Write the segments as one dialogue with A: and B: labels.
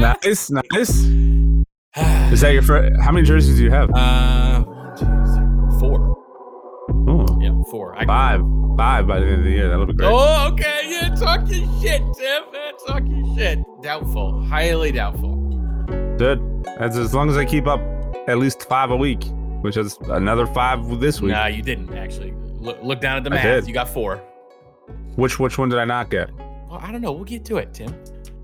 A: Nice, nice. Is that your first? How many jerseys do you have?
B: Uh, one, two, three, four.
A: Ooh,
B: Yeah, four. I,
A: five, five by the end of the year. That'll be great.
B: Oh, okay. Yeah, talk your shit, Tim. Yeah, talk your shit. Doubtful. Highly doubtful.
A: Good. As as long as I keep up at least five a week, which is another five this week.
B: Nah, you didn't actually. Look, look down at the math. You got four.
A: Which which one did I not get?
B: Well, I don't know. We'll get to it, Tim.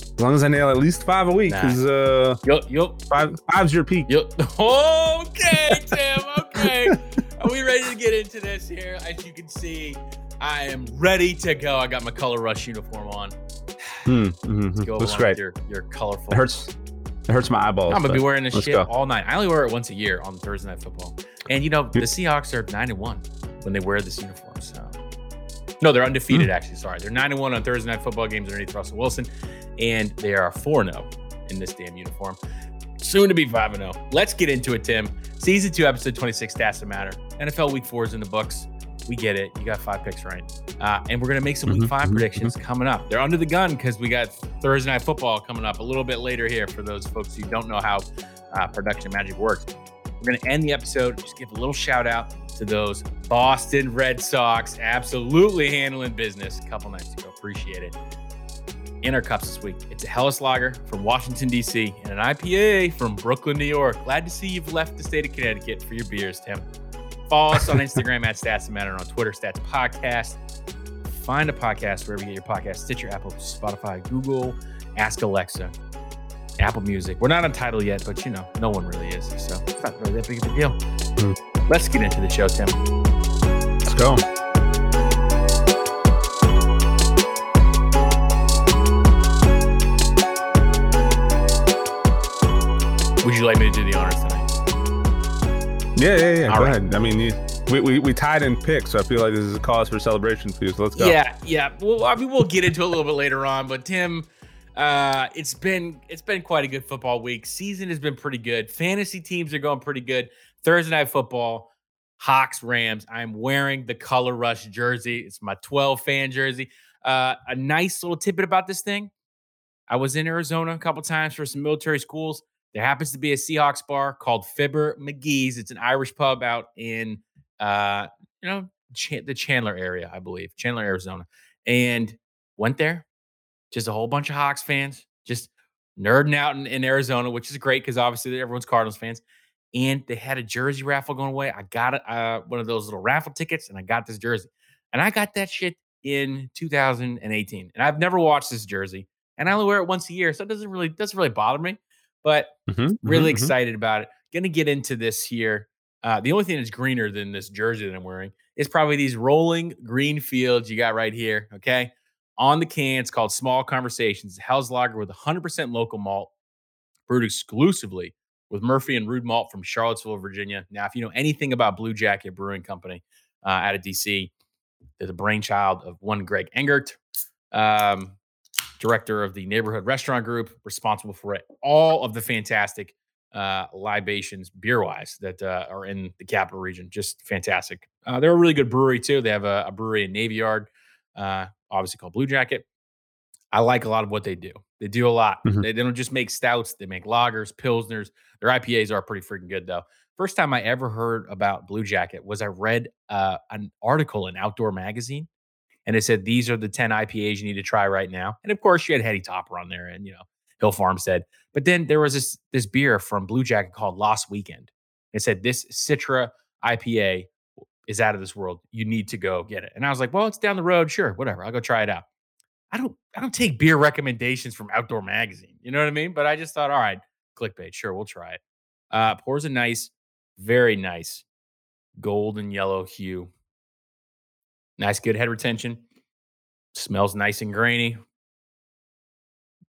A: As long as I nail at least five a week,
B: Nah.
A: because uh,
B: You'll, you'll,
A: five five's your peak.
B: you'll. Okay, Tim. Okay. Are we ready to get into this here? As you can see, I am ready to go. I got my color rush uniform on.
A: Hmm, mhm,
B: Go
A: Looks great.
B: with Your, your colorful.
A: It hurts. It hurts my eyeballs.
B: I'm gonna be wearing this shit
A: go.
B: all night. I only wear it once a year on Thursday night football. And you know, the
A: You-
B: Seahawks are nine and one when they wear this uniform. So no, they're undefeated
A: Hmm.
B: actually. Sorry. They're nine and one on Thursday night football games underneath Russell Wilson. And they are 4 0 in this damn uniform. Soon to be five and 0. Let's get into it, Tim. Season two, episode 26, stats that matter. NFL week four is in the books. We get it. You got five picks right. Uh, and we're going to make some week
A: Mhm,
B: five
A: mhm,
B: predictions coming up. They're under the gun because we got Thursday night football coming up a little bit later here for those folks who don't know how uh, production magic works. We're going to end the episode. Just give a little shout out to those Boston Red Sox absolutely handling business a couple nights ago. Appreciate it. In our cups this week, it's a Helles Lager from Washington, D.C., and an IPA from Brooklyn, New York. Glad to see you've left the state of Connecticut for your beers, Tim. Follow us on Instagram at Stats and Matter and on Twitter, Stats Podcast. Find a podcast wherever you get your podcast Stitcher, Apple, Spotify, Google, Ask Alexa, Apple Music. We're not on Tidal yet, but you know, no one really is. So it's not really that big of a deal.
A: Hmm.
B: Let's get into the show, Tim.
A: Let's go.
B: Would you like me to do the honors tonight?
A: Yeah, yeah, yeah.
B: All
A: go
B: right.
A: ahead. I mean, you, we, we we tied in picks, so I feel like this is a cause for celebration for you. So let's go.
B: Yeah, yeah. Well, I mean, we'll get into it a little bit later on, but Tim, uh, it's been it's been quite a good football week. Season has been pretty good. Fantasy teams are going pretty good. Thursday night football, Hawks Rams. I'm wearing the Color Rush jersey. It's my 12 fan jersey. Uh, a nice little tidbit about this thing. I was in Arizona a couple times for some military schools. There happens to be a Seahawks bar called Fibber McGee's. It's an Irish pub out in uh, you know, Ch- the Chandler area, I believe, Chandler, Arizona, and went there. Just a whole bunch of Hawks fans, just nerding out in, in Arizona, which is great because obviously everyone's Cardinals fans. And they had a jersey raffle going away. I got uh, one of those little raffle tickets, and I got this jersey. And I got that shit in 2018, and I've never watched this jersey, and I only wear it once a year, so it doesn't really doesn't really bother me. But
A: Mhm,
B: really
A: mhm, mhm.
B: excited about it. Going to get into this here. Uh, the only thing that's greener than this jersey that I'm wearing is probably these rolling green fields you got right here. Okay. On the can, it's called Small Conversations. Helles Lager with 100% local malt, brewed exclusively with Murphy and Rude Malt from Charlottesville, Virginia. Now, if you know anything about Blue Jacket Brewing Company uh, out of DC, they're the brainchild of one Greg Engert. Um, director of the neighborhood restaurant group, responsible for it, all of the fantastic uh, libations beer wise that uh, are in the capital region. Just fantastic. Uh, they're a really good brewery too. They have a, a brewery in Navy Yard, uh, obviously called Blue Jacket. I like a lot of what they do. They do a lot.
A: Mhm.
B: They, they don't just make stouts, they make lagers, pilsners. Their IPAs are pretty freaking good though. First time I ever heard about Blue Jacket was I read uh, an article in Outdoor Magazine and it said these are the 10 IPAs you need to try right now. And of course, you had Heady Topper on there and you know Hill Farmstead. But then there was this this beer from Blue Jacket called Lost Weekend. It said this Citra IPA is out of this world. You need to go get it. And I was like, well, it's down the road. Sure, whatever. I'll go try it out. I don't I don't take beer recommendations from Outdoor Magazine. You know what I mean? But I just thought, all right, clickbait. Sure, we'll try it. Uh, pours a nice, very nice golden yellow hue. Nice, good head retention. Smells nice and grainy.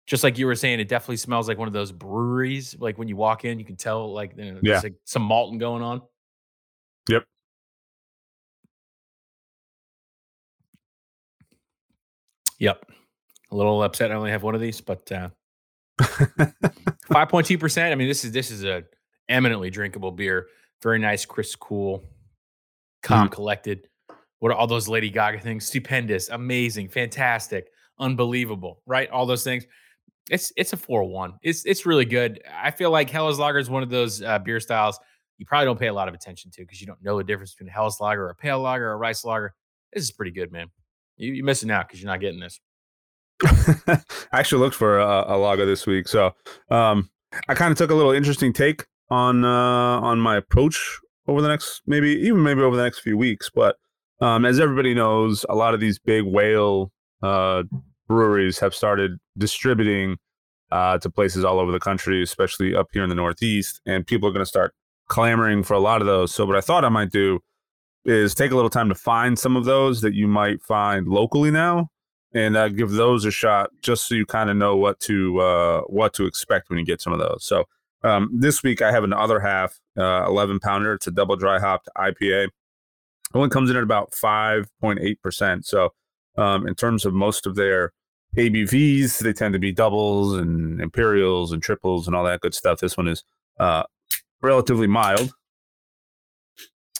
B: Just like you were saying, it definitely smells like one of those breweries. Like when you walk in, you can tell like you know,
A: Yeah.
B: there's like some malting going on.
A: Yep.
B: Yep. A little upset I only have one of these, but uh 5.2%. I mean, this is this is a eminently drinkable beer. Very nice, crisp, cool, calm, collected. What are all those Lady Gaga things? Stupendous, amazing, fantastic. unbelievable, right? All those things. It's it's a four one. It's it's really good. I feel like Helles Lager is one of those uh, beer styles you probably don't pay a lot of attention to because you don't know the difference between a Helles Lager, a pale lager, or a rice lager. This is pretty good, man. You, you're missing out because you're not getting this.
A: I actually looked for a, a this week, so um, I kind of took a little interesting take on uh, on my approach over the next maybe even maybe over the next few weeks. But um, as everybody knows, a lot of these big whale uh, breweries have started distributing uh, to places all over the country, especially up here in the Northeast, and people are going to start clamoring for a lot of those. So what I thought I might do is take a little time to find some of those that you might find locally now and uh, give those a shot just so you kind of know what to uh, what to expect when you get some of those. So um, this week I have another half uh, 11 pounder. It's a double dry hopped IPA. It only comes in at about 5.8 percent. So um, in terms of most of their ABVs, they tend to be doubles and imperials and triples and all that good stuff. This one is uh, relatively mild.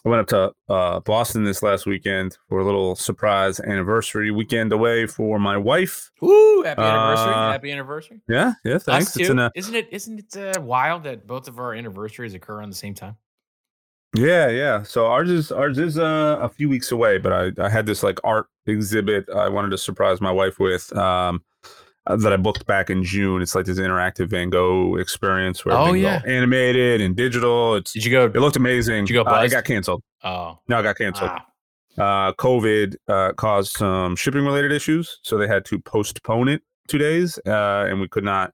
A: I went up to uh, Boston this last weekend for a little surprise anniversary weekend away for my wife.
B: Woo! Happy anniversary! Uh, happy anniversary!
A: Yeah, yeah. Thanks.
B: It's a, isn't it? Isn't it uh, wild that both of our anniversaries occur on the same time?
A: Yeah, yeah. So ours is ours is uh, a few weeks away, but I I had this like art exhibit I wanted to surprise my wife with. Um, uh, that I booked back in June. It's like this interactive Van Gogh experience where
B: oh, yeah.
A: animated and digital. It's
B: did you go?
A: It looked amazing.
B: Did you go? Uh,
A: it got canceled.
B: Oh
A: no, it got canceled. Ah. Uh, COVID uh, caused some shipping related issues, so they had to postpone it two days, uh, and we could not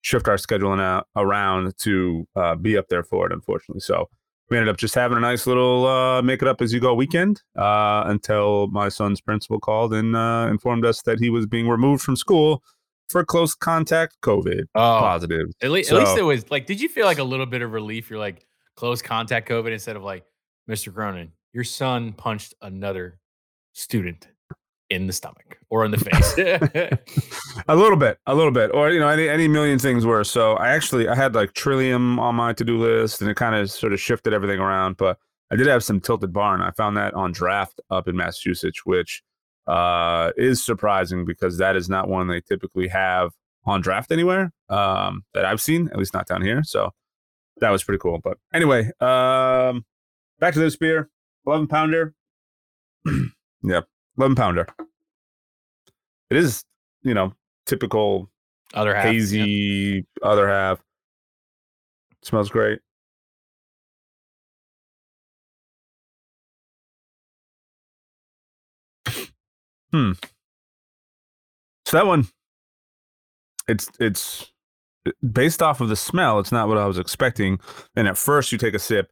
A: shift our scheduling out around to uh, be up there for it. Unfortunately, so we ended up just having a nice little uh, make it up as you go weekend uh, until my son's principal called and uh, informed us that he was being removed from school for close contact COVID oh, positive.
B: At least, so, at least it was like, did you feel like a little bit of relief? You're like close contact COVID instead of like, Mr. Cronin, your son punched another student in the stomach or in the face.
A: a little bit, a little bit, or you know, any any million things worse. So I actually I had like Trillium on my to do list, and it kind of sort of shifted everything around. But I did have some Tilted Barn. I found that on draft up in Massachusetts, which uh, is surprising because that is not one they typically have on draft anywhere um, that I've seen, at least not down here. So that was pretty cool. But anyway, um, back to this beer 11 pounder. yep, 11 pounder. It is, you know, typical
B: other half,
A: hazy other half. smells great. Hmm. So that one, it's it's based off of the smell. It's not what I was expecting. And at first, you take a sip,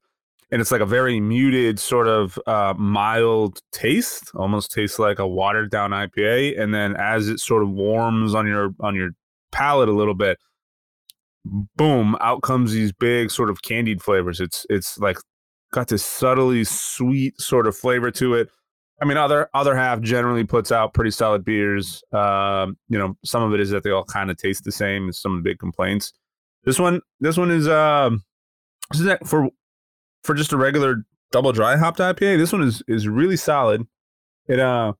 A: and it's like a very muted, sort of uh, mild taste. Almost tastes like a watered down IPA. And then as it sort of warms on your on your palate a little bit, boom, out comes these big sort of candied flavors. It's it's like got this subtly sweet sort of flavor to it I mean, other other half generally puts out pretty solid beers. Um, you know, some of it is that they all kind of taste the same. Some of the big complaints. This one, this one is um, this is for for just a regular double dry hopped IPA. This one is is really solid. It uh,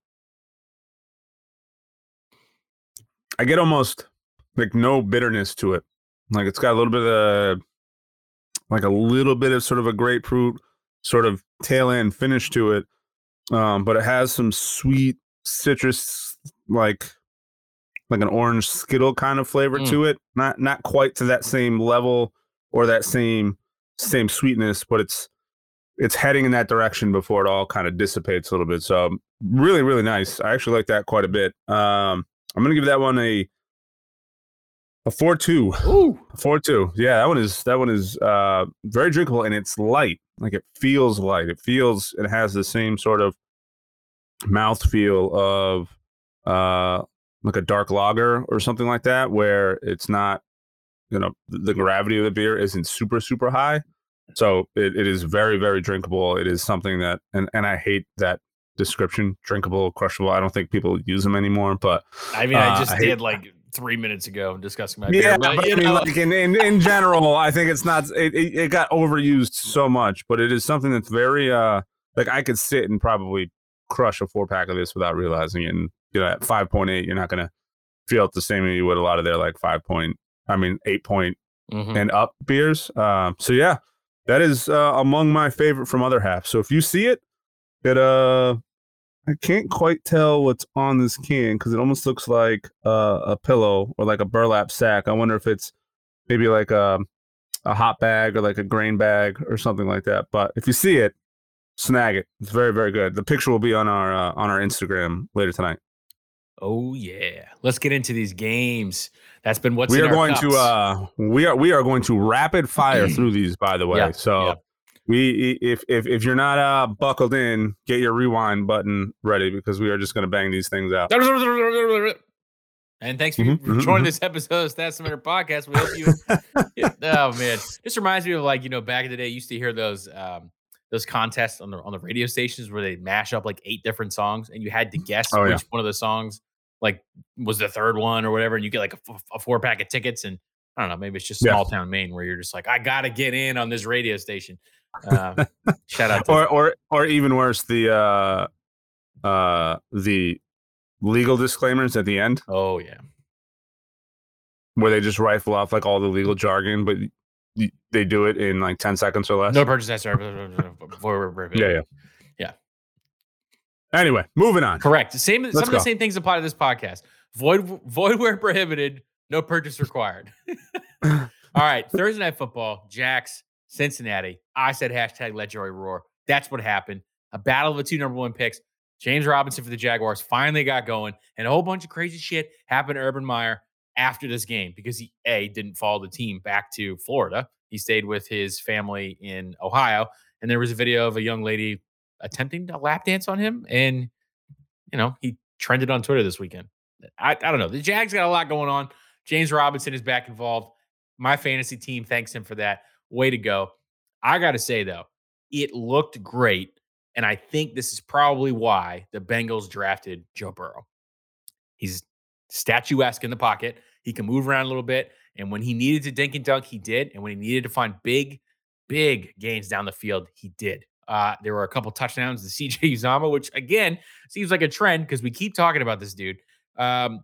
A: I get almost like no bitterness to it. Like it's got a little bit of like a little bit of sort of a grapefruit sort of tail end finish to it um, but it has some sweet citrus, like like an orange skittle kind of flavor mm. to it. Not not quite to that same level or that same same sweetness, but it's it's heading in that direction before it all kind of dissipates a little bit. So really, really nice. I actually like that quite a bit. Um, I'm gonna give that one a a four two.
B: Ooh,
A: four two. Yeah, that one is that one is uh very drinkable and it's light. Like it feels light. It feels it has the same sort of mouth feel of uh like a dark lager or something like that, where it's not you know the gravity of the beer isn't super super high. So it, it is very very drinkable. It is something that and and I hate that description drinkable crushable i don't think people use them anymore but
B: i mean i uh, just I did hate, like three minutes ago discussing my yeah, beer. But,
A: but I mean, like in, in, in general, I think it's not. It, it, it got overused so much, but it is something that's very uh like I could sit and probably crush a four pack of this without realizing it. And you know, at five point eight, you're not gonna feel the same way you would a lot of their like five point, I mean eight point
B: Mhm.
A: and up beers. Um, so yeah, that is uh, among my favorite from other half. So if you see it, it uh, I can't quite tell what's on this can because it almost looks like uh, a pillow or like a burlap sack. I wonder if it's maybe like a a hot bag or like a grain bag or something like that. But if you see it, snag it. It's very very good. The picture will be on our uh, on our Instagram later tonight.
B: Oh yeah. Let's get into these games. That's been what's
A: we are going to uh we are we are going to rapid fire through these by the way
B: Yeah,
A: so
B: yeah.
A: We if if if you're not uh buckled in get your rewind button ready because we are just going to bang these things out
B: And thanks for,
A: Mhm,
B: for
A: mhm,
B: joining
A: mhm.
B: this episode of Stats Minute Podcast. We hope you. Oh man, this reminds me of like you know back in the day, you used to hear those um those contests on the on the radio stations where they mash up like eight different songs, and you had to guess
A: Oh,
B: which
A: yeah.
B: one of the songs like was the third one or whatever, and you get like a, f- a four pack of tickets, and I don't know, maybe it's just
A: Yeah.
B: small town Maine where you're just like, I gotta get in on this radio station. Uh, shout out to
A: or or or even worse the uh uh the legal disclaimers at the end
B: oh yeah,
A: where they just rifle off like all the legal jargon but y- they do it in like 10 seconds or less
B: no purchase necessary.
A: yeah yeah
B: Yeah.
A: anyway moving on
B: Correct. Same. some
A: Let's
B: of the same things apply to this podcast. Void void where prohibited. No purchase required. All right. Thursday night football. Jacks. Cincinnati. I said hashtag Joey roar. That's what happened. A battle of the two number one picks. James Robinson for the Jaguars finally got going, and a whole bunch of crazy shit happened to Urban Meyer after this game because he a didn't follow the team back to Florida. He stayed with his family in Ohio, and there was a video of a young lady attempting to lap dance on him, and you know, he trended on Twitter this weekend. I, I don't know. The Jags got a lot going on. James Robinson is back involved. My fantasy team thanks him for that. Way to go. I got to say, though, it looked great. And I think this is probably why the Bengals drafted Joe Burrow. He's statuesque in the pocket. He can move around a little bit. And when he needed to dink and dunk, he did. And when he needed to find big, big gains down the field, he did. Uh, there were a couple touchdowns to CJ Uzomah, which again seems like a trend because we keep talking about this dude. Um,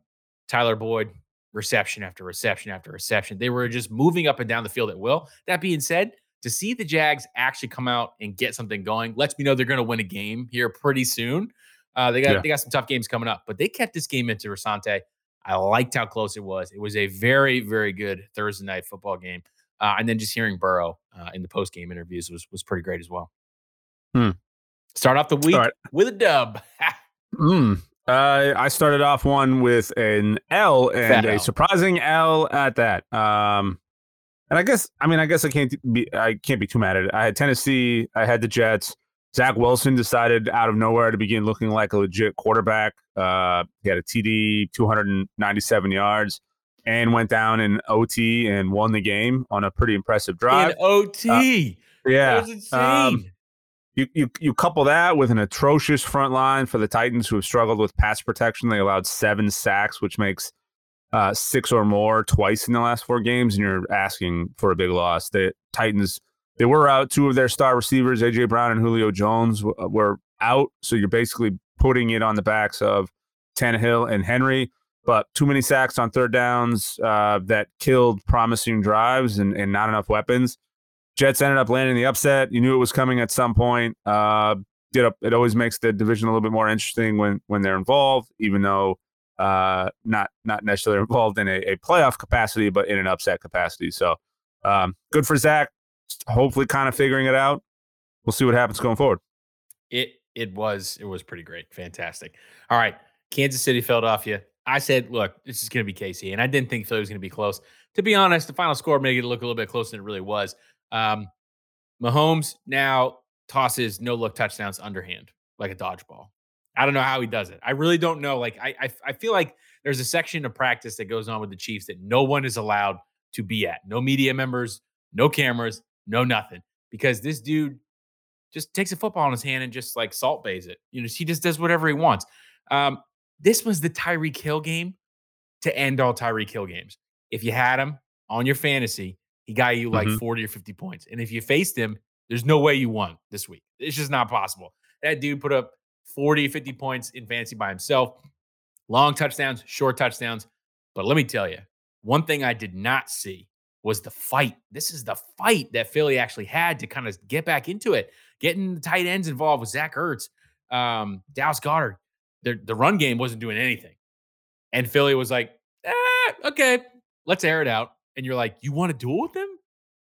B: Tyler Boyd, reception after reception after reception. They were just moving up and down the field at will. That being said, to see the Jags actually come out and get something going lets me know they're going to win a game here pretty soon. Uh, they got
A: Yeah.
B: they got some tough games coming up, but they kept this game into Rasante. I liked how close it was. It was a very very good Thursday night football game, uh, and then just hearing Burrow uh, in the post game interviews was was pretty great as well.
A: Hmm.
B: Start off the week
A: right.
B: with a dub.
A: Mm. Uh, I started off one with an L and
B: Fat
A: a
B: L.
A: surprising L at that. Um, and I guess I mean I guess I can't be I can't be too mad at it. I had Tennessee, I had the Jets. Zach Wilson decided out of nowhere to begin looking like a legit quarterback. Uh, he had a TD, 297 yards, and went down in OT and won the game on a pretty impressive drive.
B: in OT.
A: yeah,
B: that was insane.
A: um, you, you you couple that with an atrocious front line for the Titans who have struggled with pass protection. They allowed seven sacks, which makes uh, six or more twice in the last four games, and you're asking for a big loss. The Titans they were out two of their star receivers, AJ Brown and Julio Jones, uh, were out. So you're basically putting it on the backs of Tannehill and Henry. But too many sacks on third downs uh, that killed promising drives and, and not enough weapons. Jets ended up landing the upset. You knew it was coming at some point. Uh, did a, it always makes the division a little bit more interesting when when they're involved, even though uh, not not necessarily involved in a, a playoff capacity, but in an upset capacity. So um, good for Zach. Hopefully, kind of figuring it out. We'll see what happens going forward.
B: It it was it was pretty great, fantastic. All right, Kansas City, Philadelphia. I said, look, this is going to be KC, and I didn't think Philly was going to be close. To be honest, the final score made it look a little bit closer than it really was. Um, Mahomes now tosses no look touchdowns underhand like a dodgeball. I don't know how he does it. I really don't know. Like I, I I feel like there's a section of practice that goes on with the Chiefs that no one is allowed to be at. No media members, no cameras, no nothing. Because this dude just takes a football in his hand and just like salt bays it. You know, he just does whatever he wants. Um, this was the Tyreek Hill game to end all Tyreek Hill games. If you had him on your fantasy, he got you like
A: Mhm.
B: 40 or 50 points. And if you faced him, there's no way you won this week. It's just not possible. That dude put up 40, 50 points in fantasy by himself. Long touchdowns, short touchdowns. But let me tell you, one thing I did not see was the fight. This is the fight that Philly actually had to kind of get back into it, getting the tight ends involved with Zach Ertz, um, Dallas Goedert. The, the run game wasn't doing anything. And Philly was like, eh, okay, let's air it out. And you're like, you want to duel with them?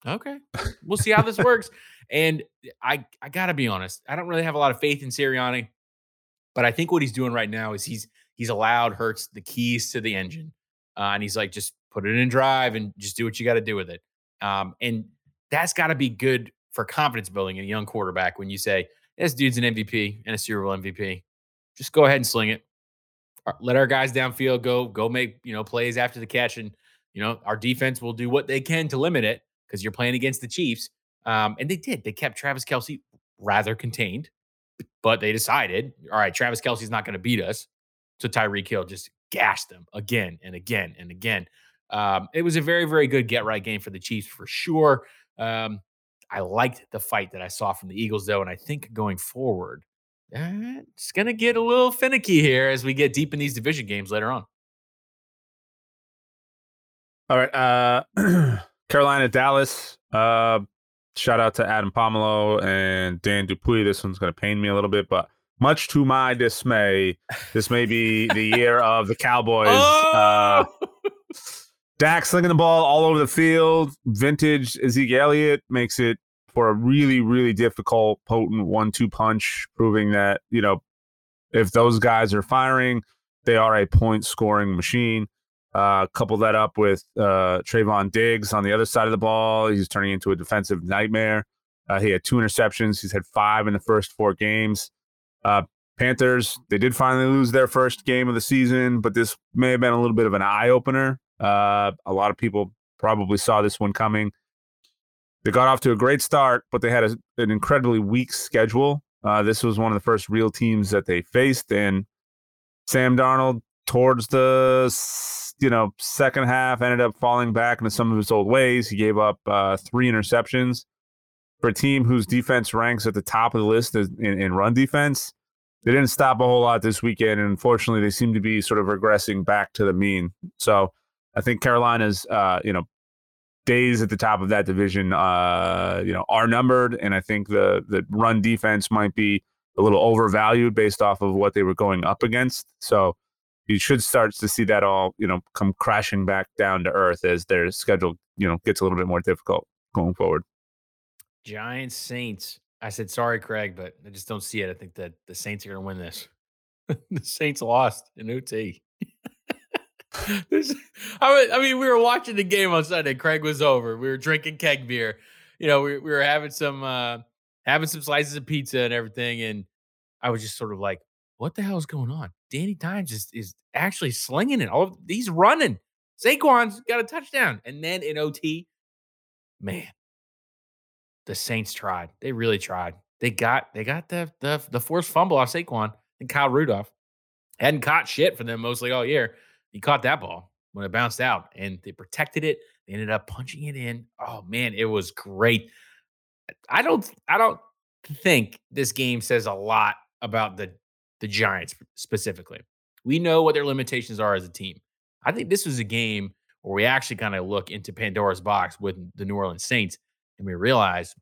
B: Okay, we'll see how this works. And I, I gotta be honest, I don't really have a lot of faith in Sirianni, but I think what he's doing right now is he's he's allowed Hurts the keys to the engine, uh, and he's like, just put it in drive and just do what you got to do with it. Um, and that's got to be good for confidence building in a young quarterback when you say, this dude's an MVP and a Super Bowl MVP. Just go ahead and sling it. Let our guys downfield go, go make, you know, plays after the catch. And, you know, our defense will do what they can to limit it because you're playing against the Chiefs. Um, and they did. They kept Travis Kelce rather contained, but they decided, all right, Travis Kelce's not going to beat us. So Tyreek Hill just gashed them again and again and again. Um, it was a very, very good get right game for the Chiefs for sure. Um, I liked the fight that I saw from the Eagles, though, and I think going forward, it's going to get a little finicky here as we get deep in these division games later on.
A: All right, uh, Carolina, Dallas. Uh, shout out to Adam Pomelo and Dan Dupuis. This one's going to pain me a little bit, but much to my dismay, this may be the year of the Cowboys. Oh! Uh, Dak slinging the ball all over the field. Vintage Ezekiel Elliott makes it for a really, really difficult, potent one-two punch, proving that you know if those guys are firing, they are a point-scoring machine. Uh, couple that up with uh, Trevon Diggs on the other side of the ball. He's turning into a defensive nightmare. Uh, he had two interceptions. He's had five in the first four games. Uh, Panthers, they did finally lose their first game of the season, but this may have been a little bit of an eye opener. Uh, a lot of people probably saw this one coming. They got off to a great start, but they had a, an incredibly weak schedule. Uh, this was one of the first real teams that they faced, and Sam Darnold, towards the you know second half, ended up falling back into some of his old ways. He gave up uh, three interceptions for a team whose defense ranks at the top of the list in, in run defense. They didn't stop a whole lot this weekend, and unfortunately, they seem to be sort of regressing back to the mean. So I think Carolina's, uh, you know, days at the top of that division, uh, you know, are numbered, and I think the the run defense might be a little overvalued based off of what they were going up against. So you should start to see that all, you know, come crashing back down to earth as their schedule, you know, gets a little bit more difficult going forward.
B: Giants Saints. I said sorry, Craig, but I just don't see it. I think that the Saints are going to win this. the Saints lost in OT. this, I, I mean, we were watching the game on Sunday. Craig was over. We were drinking keg beer. You know, we, we were having some uh, having some slices of pizza and everything, and I was just sort of like, "What the hell is going on?" Danny Dimes is is actually slinging it. All he's running. Saquon's got a touchdown, and then in OT, man, the Saints tried. They really tried. They got they got the the the forced fumble off Saquon and Kyle Rudolph. Hadn't caught shit for them mostly all year he caught that ball when it bounced out and they protected it. They ended up punching it in. Oh man, it was great. I don't I don't think this game says a lot about the the Giants specifically. We know what their limitations are as a team. I think this was a game where we actually kind of look into Pandora's box with the New Orleans Saints and we realize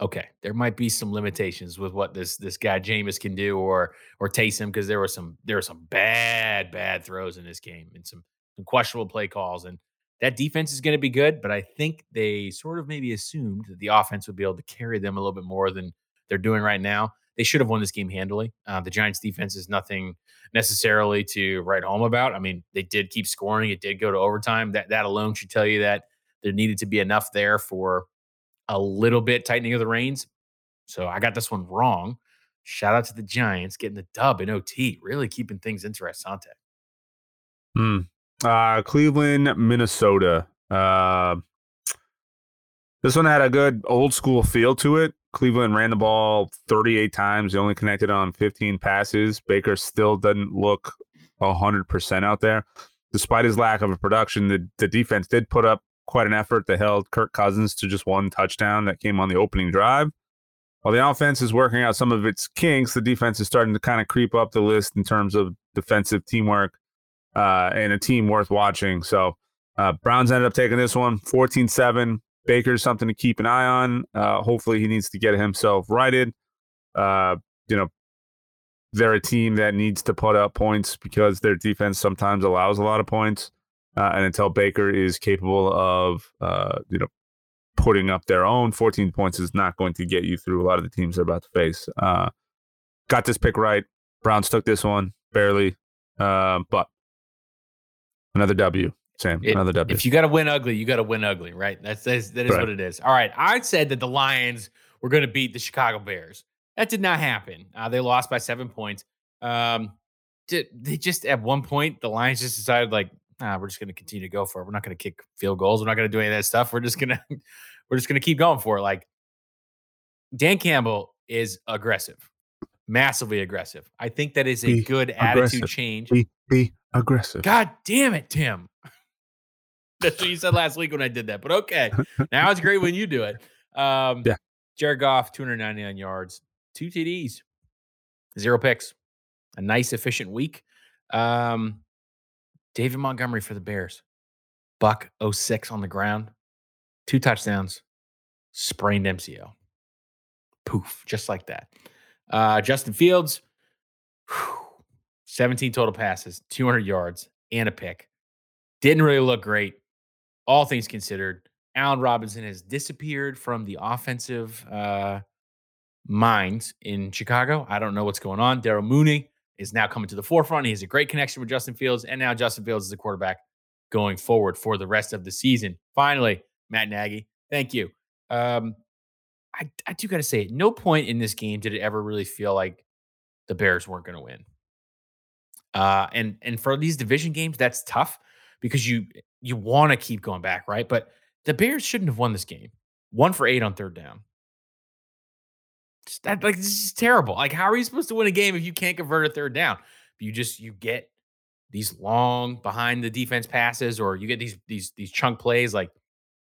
B: okay, there might be some limitations with what this this guy Jameis can do or or Taysom because there were some there were some bad bad throws in this game and some, some questionable play calls and that defense is going to be good, but I think they sort of maybe assumed that the offense would be able to carry them a little bit more than they're doing right now. They should have won this game handily. Uh, the Giants' defense is nothing necessarily to write home about. I mean, they did keep scoring; it did go to overtime. That that alone should tell you that there needed to be enough there for a little bit tightening of the reins. So I got this one wrong. Shout out to the Giants getting the dub in OT, really keeping things interesting.
A: Hmm. Uh, Cleveland, Minnesota. Uh, this one had a good old school feel to it. Cleveland ran the ball 38 times. They only connected on 15 passes. Baker still doesn't look 100% out there. Despite his lack of a production, the, the defense did put up quite an effort that held Kirk Cousins to just one touchdown that came on the opening drive. While the offense is working out some of its kinks, the defense is starting to kind of creep up the list in terms of defensive teamwork. uh, and a team worth watching. So uh, Browns ended up taking this one 14 7. Baker's something to keep an eye on. Uh, hopefully, he needs to get himself righted. Uh, you know, they're a team that needs to put up points because their defense sometimes allows a lot of points. Uh, and until Baker is capable of, uh, you know, putting up their own 14 points is not going to get you through a lot of the teams they're about to face. Uh, got this pick right. Browns took this one barely, uh, but another W. Sam,
B: It-
A: another W.
B: If you got to win ugly, you got to win ugly, right? That's, that's that is
A: Right.
B: what it is. All right, I said that the Lions were going to beat the Chicago Bears. That did not happen. Uh, they lost by seven points. Um, di- they just at one point the Lions just decided like, nah, we're just going to continue to go for it. We're not going to kick field goals. We're not going to do any of that stuff. We're just gonna we're just going to keep going for it. Like Dan Campbell is aggressive, massively aggressive. I think that is a
A: Be
B: good attitude change.
A: be, be aggressive.
B: God damn it, Tim. That's what you said last week when I did that. But okay. Now it's great when you do it. Um,
A: Yeah.
B: Jared Goff, 299 yards, two TDs, zero picks. A nice, efficient week. Um, David Montgomery for the Bears. Buck 06 on the ground, two touchdowns, sprained MCL. Poof, just like that. Uh, Justin Fields, whew, 17 total passes, 200 yards, and a pick. Didn't really look great, all things considered. Allen Robinson has disappeared from the offensive uh, minds in Chicago. I don't know what's going on. Daryl Mooney is now coming to the forefront. He has a great connection with Justin Fields, and now Justin Fields is the quarterback going forward for the rest of the season. Finally, Matt Nagy, thank you. Um, I, I do got to say, at no point in this game did it ever really feel like the Bears weren't going to win. Uh, and and for these division games, that's tough because you you want to keep going back, right? But the Bears shouldn't have won this game. One for eight on third down. That like this is terrible. Like, how are you supposed to win a game if you can't convert a third down? You just you get these long behind the defense passes, or you get these these these chunk plays. Like,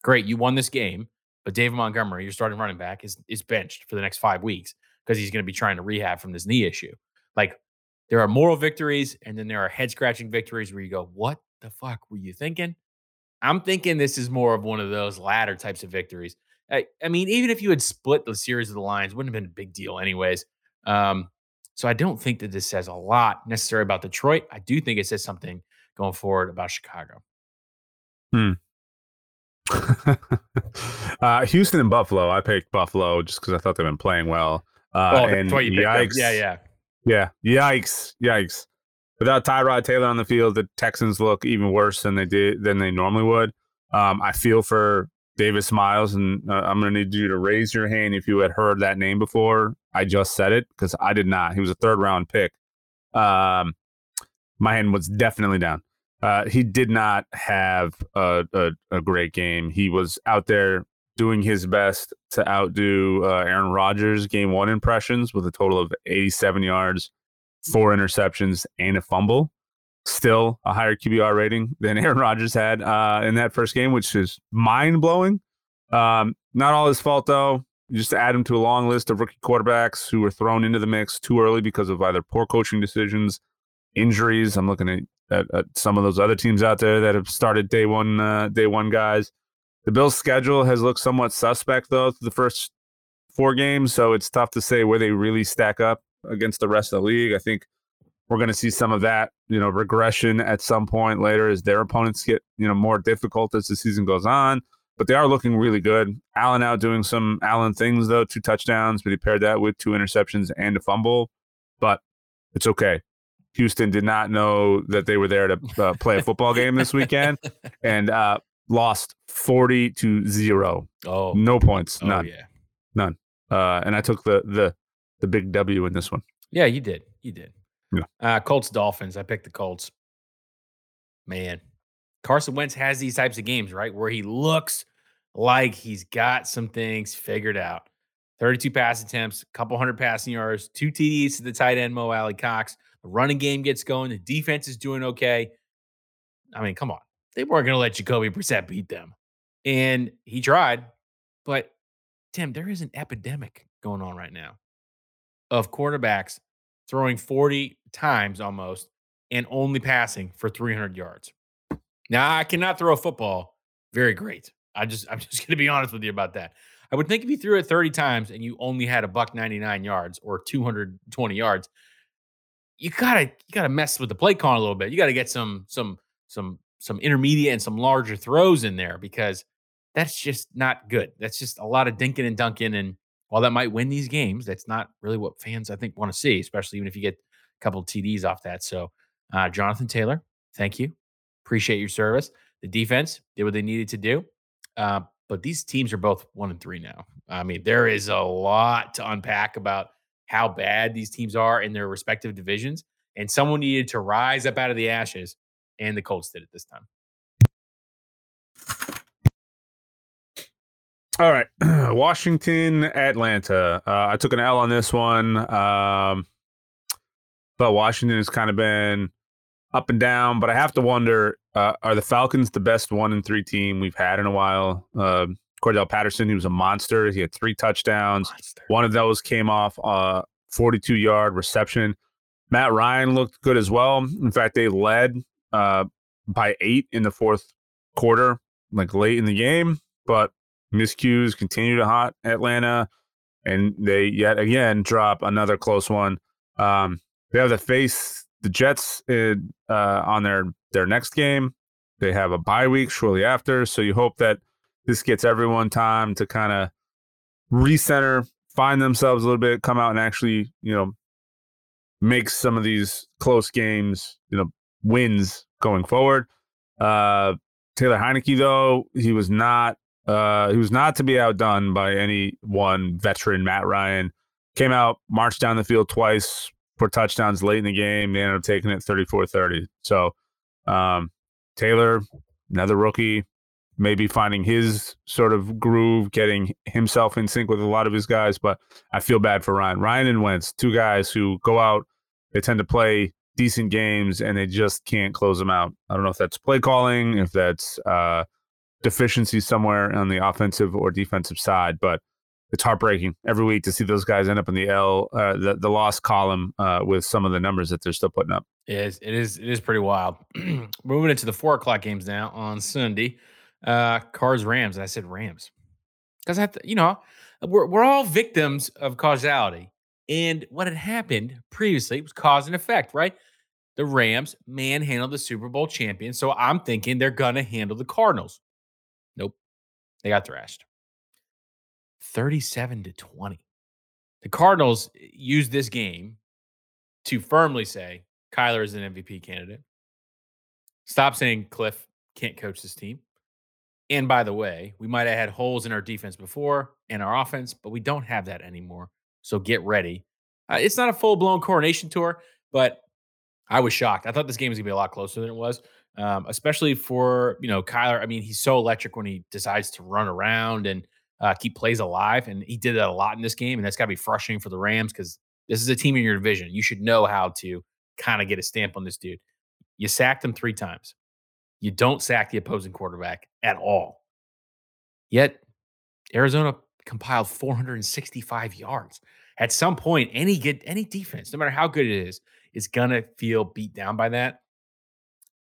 B: great, you won this game, but David Montgomery, your starting running back, is is benched for the next five weeks because he's going to be trying to rehab from this knee issue. Like, there are moral victories, and then there are head scratching victories where you go, "What the fuck were you thinking?" I'm thinking this is more of one of those latter types of victories. I, I mean, even if you had split the series of the Lions, wouldn't have been a big deal, anyways. Um, so I don't think that this says a lot necessarily about Detroit. I do think it says something going forward about Chicago.
A: uh, Houston and Buffalo. I picked Buffalo just because I thought they've been playing well. Uh,
B: oh,
A: and
B: that's why you picked them.
A: yikes,
B: Yeah, yeah.
A: yeah, yikes, yikes. Without Tyrod Taylor on the field, the Texans look even worse than they did than they normally would. Um, I feel for Davis Mills, and uh, I'm going to need you to raise your hand if you had heard that name before. I just said it because I did not. He was a third round pick. Um, my hand was definitely down. Uh, he did not have a, a, a great game. He was out there doing his best to outdo uh, Aaron Rodgers' game one impressions with a total of 87 yards, four interceptions, and a fumble. Still a higher QBR rating than Aaron Rodgers had uh, in that first game, which is mind blowing. Um, not all his fault, though. Just add him to a long list of rookie quarterbacks who were thrown into the mix too early because of either poor coaching decisions, injuries. I'm looking at, at, at some of those other teams out there that have started day one, uh, day one guys. The Bills' schedule has looked somewhat suspect though through the first four games, so it's tough to say where they really stack up against the rest of the league. I think we're going to see some of that, you know, regression at some point later as their opponents get, you know, more difficult as the season goes on. But they are looking really good. Allen out doing some Allen things though, two touchdowns, but he paired that with two interceptions and a fumble. But it's okay. Houston did not know that they were there to uh, play a football game this weekend and uh, lost 40 to 0.
B: Oh,
A: No points,
B: oh
A: none.
B: yeah.
A: Uh, and I took the the the big W in this one.
B: Yeah, you did. You did.
A: Yeah.
B: Uh, Colts Dolphins. I picked the Colts. Man, Carson Wentz has these types of games, right? Where he looks like he's got some things figured out. 32 pass attempts, a couple hundred passing yards, two TDs to the tight end, Mo Alie-Cox. The running game gets going. The defense is doing okay. I mean, come on. They weren't going to let Jacoby Brissett beat them. And he tried. But, Tim, there is an epidemic going on right now of quarterbacks throwing 40 times almost and only passing for 300 yards. Now, I cannot throw a football very great. I just, I'm just going to be honest with you about that. I would think if you threw it 30 times and you only had a buck 99 yards or 220 yards, you gotta you gotta mess with the play calling a little bit. You gotta get some some some some intermediate and some larger throws in there because that's just not good. That's just a lot of dinking and dunking. And while that might win these games, that's not really what fans I think want to see, especially even if you get a couple of TDs off that. So, uh, Jonathan Taylor, thank you. Appreciate your service. The defense did what they needed to do. Uh, but these teams are both one and three now. I mean, there is a lot to unpack about how bad these teams are in their respective divisions. And someone needed to rise up out of the ashes, and the Colts did it this time.
A: All right, Washington, Atlanta. Uh, I took an L on this one, um, but Washington has kind of been up and down. But I have to wonder: uh, Are the Falcons the best one and three team we've had in a while? Uh, Cordarrelle Patterson, he was a monster. He had three touchdowns. Monster. One of those came off a 42 yard reception. Matt Ryan looked good as well. In fact, they led uh, by eight in the fourth quarter, like late in the game, but miscues continue to hot Atlanta, and they yet again drop another close one. Um, they have to face the Jets in, uh, on their their next game. They have a bye week shortly after, so you hope that this gets everyone time to kind of recenter, find themselves a little bit, come out and actually, you know, make some of these close games, you know, wins going forward. Uh, Taylor Heinicke, though, he was not uh, was not to be outdone by any one veteran. Matt Ryan came out, marched down the field twice for touchdowns late in the game. They ended up taking it 34 30. So, um, Taylor, another rookie, maybe finding his sort of groove, getting himself in sync with a lot of his guys. But I feel bad for Ryan. Ryan and Wentz, two guys who go out, they tend to play decent games and they just can't close them out. I don't know if that's play calling, if that's uh, deficiency somewhere on the offensive or defensive side, but it's heartbreaking every week to see those guys end up in the L, uh, the the loss column uh, with some of the numbers that they're still putting up.
B: It is it is it is pretty wild. Moving into the four o'clock games now on Sunday, uh, Cards Rams. I said Rams because I, you know, we're we're all victims of causality, and what had happened previously was cause and effect, right? The Rams manhandled the Super Bowl champion, so I'm thinking they're gonna handle the Cardinals. They got thrashed. 37 to 20. The Cardinals eh, used this game to firmly say Kyler is an MVP candidate. Stop saying Kliff can't coach this team. And by the way, we might have had holes in our defense before and our offense, but we don't have that anymore. So get ready. Uh, it's not a full blown coronation tour, but I was shocked. I thought this game was going to be a lot closer than it was um, especially for you know Kyler. I mean, he's so electric when he decides to run around and uh, keep plays alive, and he did that a lot in this game, and that's got to be frustrating for the Rams because this is a team in your division. You should know how to kind of get a stamp on this dude. You sacked him three times. You don't sack the opposing quarterback at all. Yet Arizona compiled 465 yards. At some point, any good any defense, no matter how good it is, is gonna feel beat down by that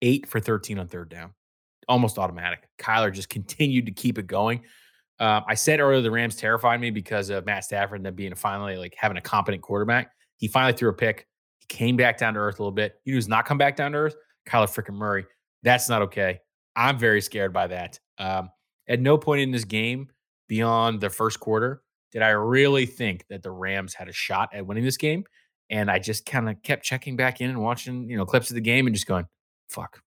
B: eight for 13 on third down, almost automatic. Kyler just continued to keep it going. Uh, I said earlier the Rams terrified me because of Matt Stafford and them being finally like having a competent quarterback. He finally threw a pick. He came back down to earth a little bit. He does not come back down to earth. Kyler freaking Murray. That's not okay. I'm very scared by that. Um, at no point in this game beyond the first quarter did I really think that the Rams had a shot at winning this game. And I just kind of kept checking back in and watching, you know, clips of the game and just going, fuck.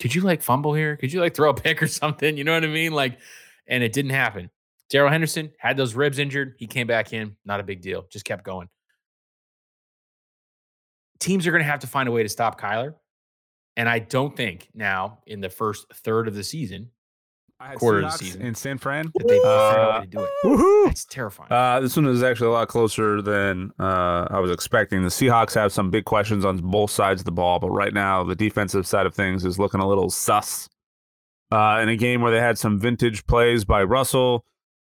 B: Could you like fumble here? Could you like throw a pick or something? You know what I mean? Like, and it didn't happen. Darrell Henderson had those ribs injured. He came back in. Not a big deal. Just kept going. Teams are going to have to find a way to stop Kyler. And I don't think now in the first third of the season quarter
A: Seahawks
B: of the season
A: in San Fran.
B: That they uh, to do it. Woohoo! That's terrifying.
A: Uh, this one is actually a lot closer than uh, I was expecting. The Seahawks have some big questions on both sides of the ball, but right now the defensive side of things is looking a little sus. Uh, in a game where they had some vintage plays by Russell,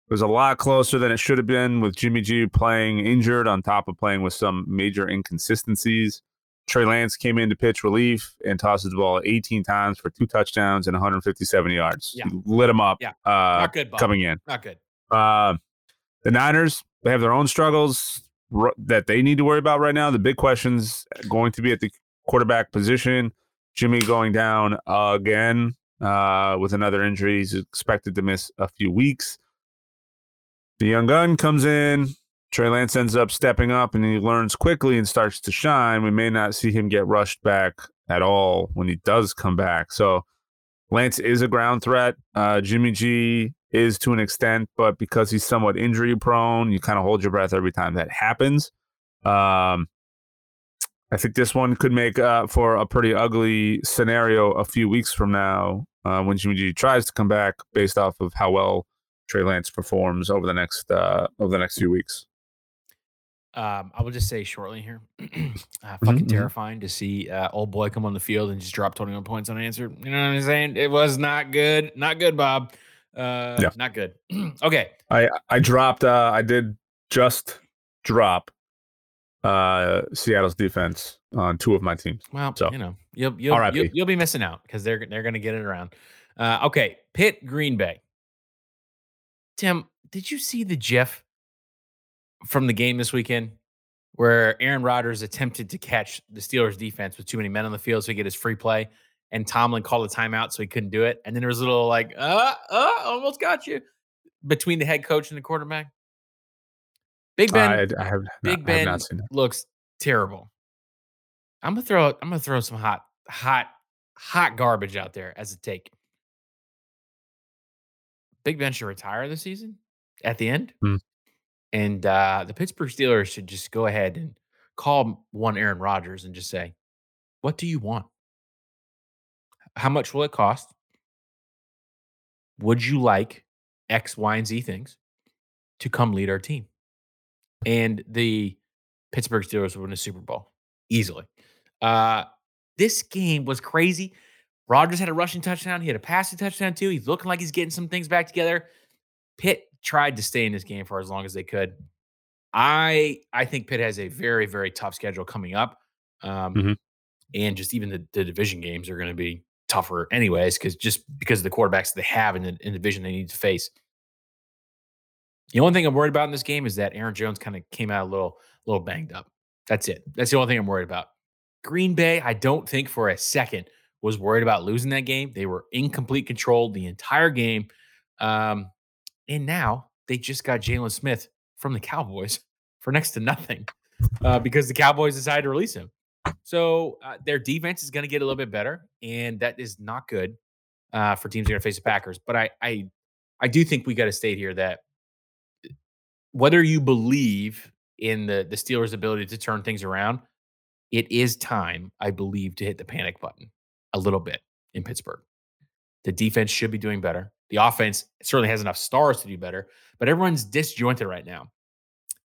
A: it was a lot closer than it should have been with Jimmy G playing injured on top of playing with some major inconsistencies. Trey Lance came in to pitch relief and tosses the ball 18 times for two touchdowns and 157 yards.
B: Yeah.
A: Lit him up.
B: Yeah.
A: Uh,
B: Not good, Bob.
A: coming in.
B: Not good.
A: Uh, the Niners, they have their own struggles r- that they need to worry about right now. The big questions going to be at the quarterback position. Jimmy going down again uh, with another injury. He's expected to miss a few weeks. The young gun comes in. Trey Lance ends up stepping up and he learns quickly and starts to shine. We may not see him get rushed back at all when he does come back. So Lance is a ground threat. Uh, Jimmy G is to an extent, but because he's somewhat injury prone, you kind of hold your breath every time that happens. Um, I think this one could make uh, for a pretty ugly scenario a few weeks from now uh, when Jimmy G tries to come back based off of how well Trey Lance performs over the next uh, over the next few weeks.
B: Um, I will just say shortly here, uh, fucking
A: mhm.
B: terrifying to see uh, old boy come on the field and just drop 21 points unanswered. You know what I'm saying? It was not good. Not good, Bob. Uh,
A: Yeah.
B: Not good. okay.
A: I I dropped. Uh, I did just drop uh, Seattle's defense on two of my teams.
B: Well,
A: So,
B: you know, you'll you'll,
A: RIP.
B: you'll you'll be missing out because they're they're going to get it around. Uh, okay, Pitt Green Bay. Tim, did you see the GIF from the game this weekend where Aaron Rodgers attempted to catch the Steelers defense with too many men on the field so he get his free play, and Tomlin called a timeout so he couldn't do it, and then there was a little like, uh, uh, almost got you between the head coach and the quarterback. Big Ben,
A: I, I have,
B: Big Ben
A: not seen it.
B: looks terrible. I'm gonna throw I'm gonna throw some hot, hot, hot garbage out there as a take. Big Ben should retire this season at the end.
A: Hmm.
B: And uh, the Pittsburgh Steelers should just go ahead and call one Aaron Rodgers and just say, What do you want? How much will it cost? Would you like X, Y, and Z things to come lead our team? And the Pittsburgh Steelers would win a Super Bowl easily. Uh, this game was crazy. Rodgers had a rushing touchdown. He had a passing touchdown too. He's looking like he's getting some things back together. Pitt tried to stay in this game for as long as they could. I I think Pitt has a very very tough schedule coming up, um,
A: Mhm.
B: and just even the, the division games are going to be tougher anyways because just because of the quarterbacks they have in the, in the division they need to face. The only thing I'm worried about in this game is that Aaron Jones kind of came out a little little banged up. That's it. That's the only thing I'm worried about. Green Bay, I don't think for a second was worried about losing that game. They were in complete control the entire game. Um, and now they just got Jaylon Smith from the Cowboys for next to nothing uh, because the Cowboys decided to release him. So uh, their defense is going to get a little bit better, and that is not good uh, for teams that are going to face the Packers. But I, I, I do think we got to state here that whether you believe in the the Steelers' ability to turn things around, it is time, I believe, to hit the panic button a little bit in Pittsburgh. The defense should be doing better. The offense certainly has enough stars to do better, but everyone's disjointed right now.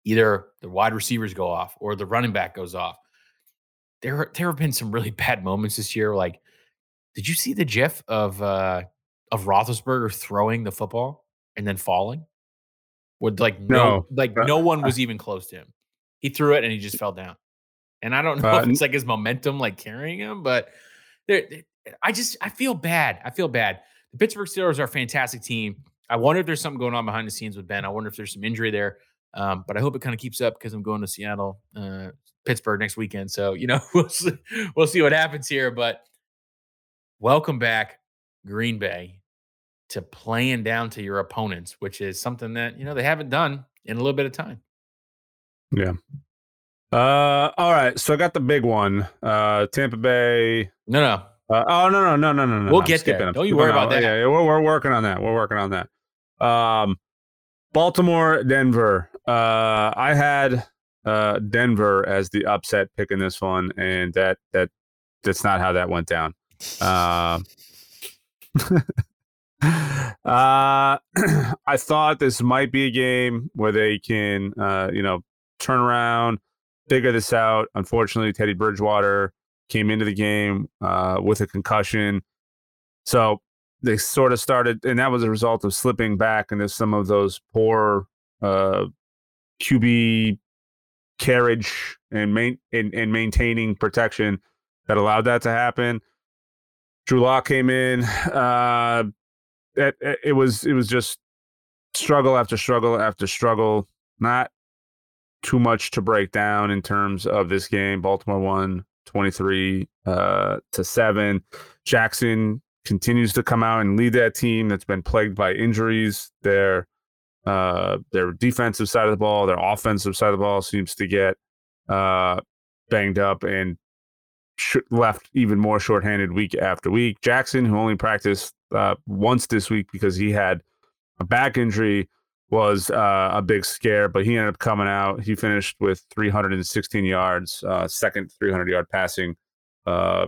B: Either the wide receivers go off or the running back goes off. There, there have been some really bad moments this year. Like, did you see the GIF of uh of Roethlisberger throwing the football and then falling? With like no,
A: No.
B: like
A: Uh,
B: no one was even close to him. He threw it and he just fell down. And I don't know
A: Uh,
B: if it's like his momentum like carrying him, but there- I just I feel bad. I feel bad. The Pittsburgh Steelers are a fantastic team. I wonder if there's something going on behind the scenes with Ben. I wonder if there's some injury there. Um, but I hope it kind of keeps up because I'm going to Seattle, uh, Pittsburgh next weekend. So you know we'll see, we'll see what happens here. But welcome back, Green Bay, to playing down to your opponents, which is something that you know they haven't done in a little bit of time. Yeah.
A: Uh, all right. So I got the big one. Uh, Tampa Bay.
B: No, no,
A: Uh, oh no no no no no no.
B: We'll get there.
A: I'm
B: Don't you worry
A: out.
B: about that.
A: Yeah, yeah, we're, we're working on that. We're working on that. Um, Baltimore, Denver. Uh, I had uh Denver as the upset pick in this one, and that that that's not how that went down. Um, uh, I thought this might be a game where they can, uh, you know, turn around, figure this out. Unfortunately, Teddy Bridgewater came into the game uh, with a concussion, so they sort of started, and that was a result of slipping back into some of those poor uh, QB carriage and main and, and maintaining protection that allowed that to happen. Drew Lock came in. Uh, it, it was it was just struggle after struggle after struggle. Not too much to break down in terms of this game. Baltimore won 23 uh, to 7. Jackson continues to come out and lead that team that's been plagued by injuries. Their uh, their defensive side of the ball, their offensive side of the ball seems to get uh, banged up and sh- left even more shorthanded week after week. Jackson, who only practiced uh, once this week because he had a back injury, was uh, a big scare, but he ended up coming out. He finished with 316 yards, uh, second 300 yard passing uh,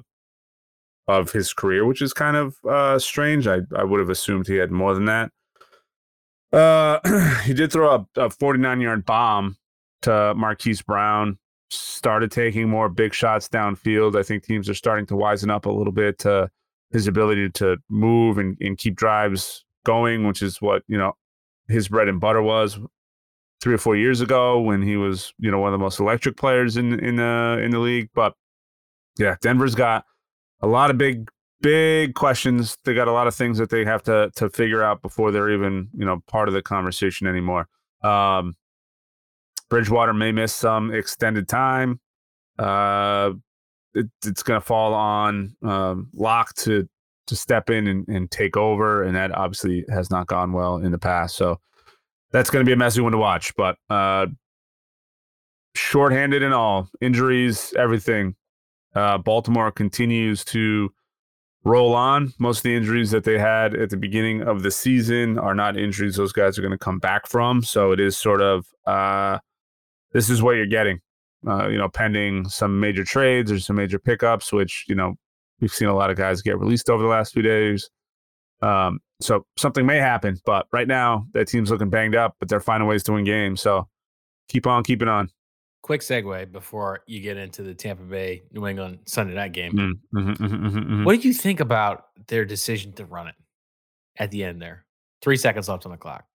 A: of his career, which is kind of uh, strange. I, I would have assumed he had more than that. Uh, he did throw a, a 49 yard bomb to Marquise Brown. Started taking more big shots downfield. I think teams are starting to wisen up a little bit to his ability to move and, and keep drives going, which is what you know his bread and butter was three or four years ago when he was you know one of the most electric players in in the in the league. But yeah, Denver's got a lot of big big questions. They got a lot of things that they have to to figure out before they're even you know part of the conversation anymore. Um, Bridgewater may miss some extended time. Uh, it, it's going to fall on um, Lock to to step in and, and take over, and that obviously has not gone well in the past. So that's going to be a messy one to watch. But uh, shorthanded and all, injuries, everything. Uh, Baltimore continues to roll on. Most of the injuries that they had at the beginning of the season are not injuries those guys are going to come back from. So it is sort of uh, this is what you're getting. Uh, you know, pending some major trades or some major pickups, which you know we've seen a lot of guys get released over the last few days. Um, so something may happen, but right now that team's looking banged up, but they're finding ways to win games. So keep on keeping on
B: quick segue before you get into the Tampa Bay New England Sunday night game.
A: Mm-hmm, mm-hmm, mm-hmm, mm-hmm.
B: what do you think about their decision to run it at the end there? Three seconds left on the clock.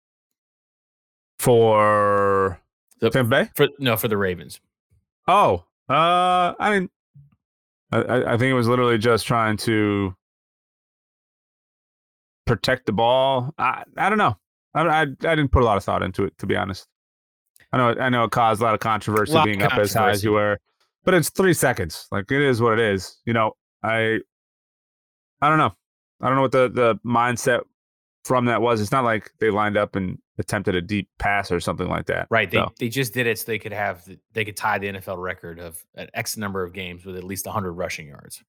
A: For the, Tampa Bay?
B: For no, for the Ravens.
A: Oh, uh, I mean, I, I think it was literally just trying to protect the ball. I, I don't know. I, I, I didn't put a lot of thought into it, to be honest. I know I know it caused a lot of controversy lot being of up as high as you were, but it's three seconds. Like it is what it is. You know, I I don't know. I don't know what the the mindset from that was. It's not like they lined up and attempted a deep pass or something like that.
B: Right. They so. they just did it so they could have they could tie the NFL record of an X number of games with at least 100 rushing yards.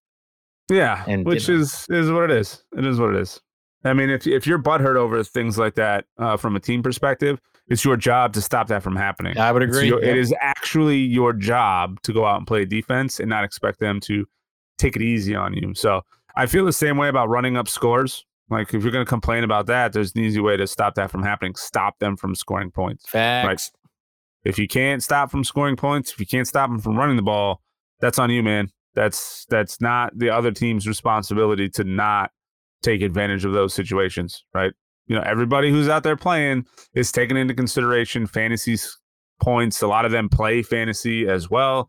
A: Yeah, and, which you know, is is what it is. It is what it is. I mean, if if you're butthurt over things like that uh, from a team perspective, it's your job to stop that from happening.
B: I would agree.
A: Your, yeah. It is actually your job to go out and play defense and not expect them to take it easy on you. So I feel the same way about running up scores. Like if you're going to complain about that, there's an easy way to stop that from happening. Stop them from scoring points.
B: Facts.
A: Right? If you can't stop from scoring points, if you can't stop them from running the ball, that's on you, man. That's that's not the other team's responsibility to not take advantage of those situations, right? You know, everybody who's out there playing is taking into consideration fantasy points. A lot of them play fantasy as well.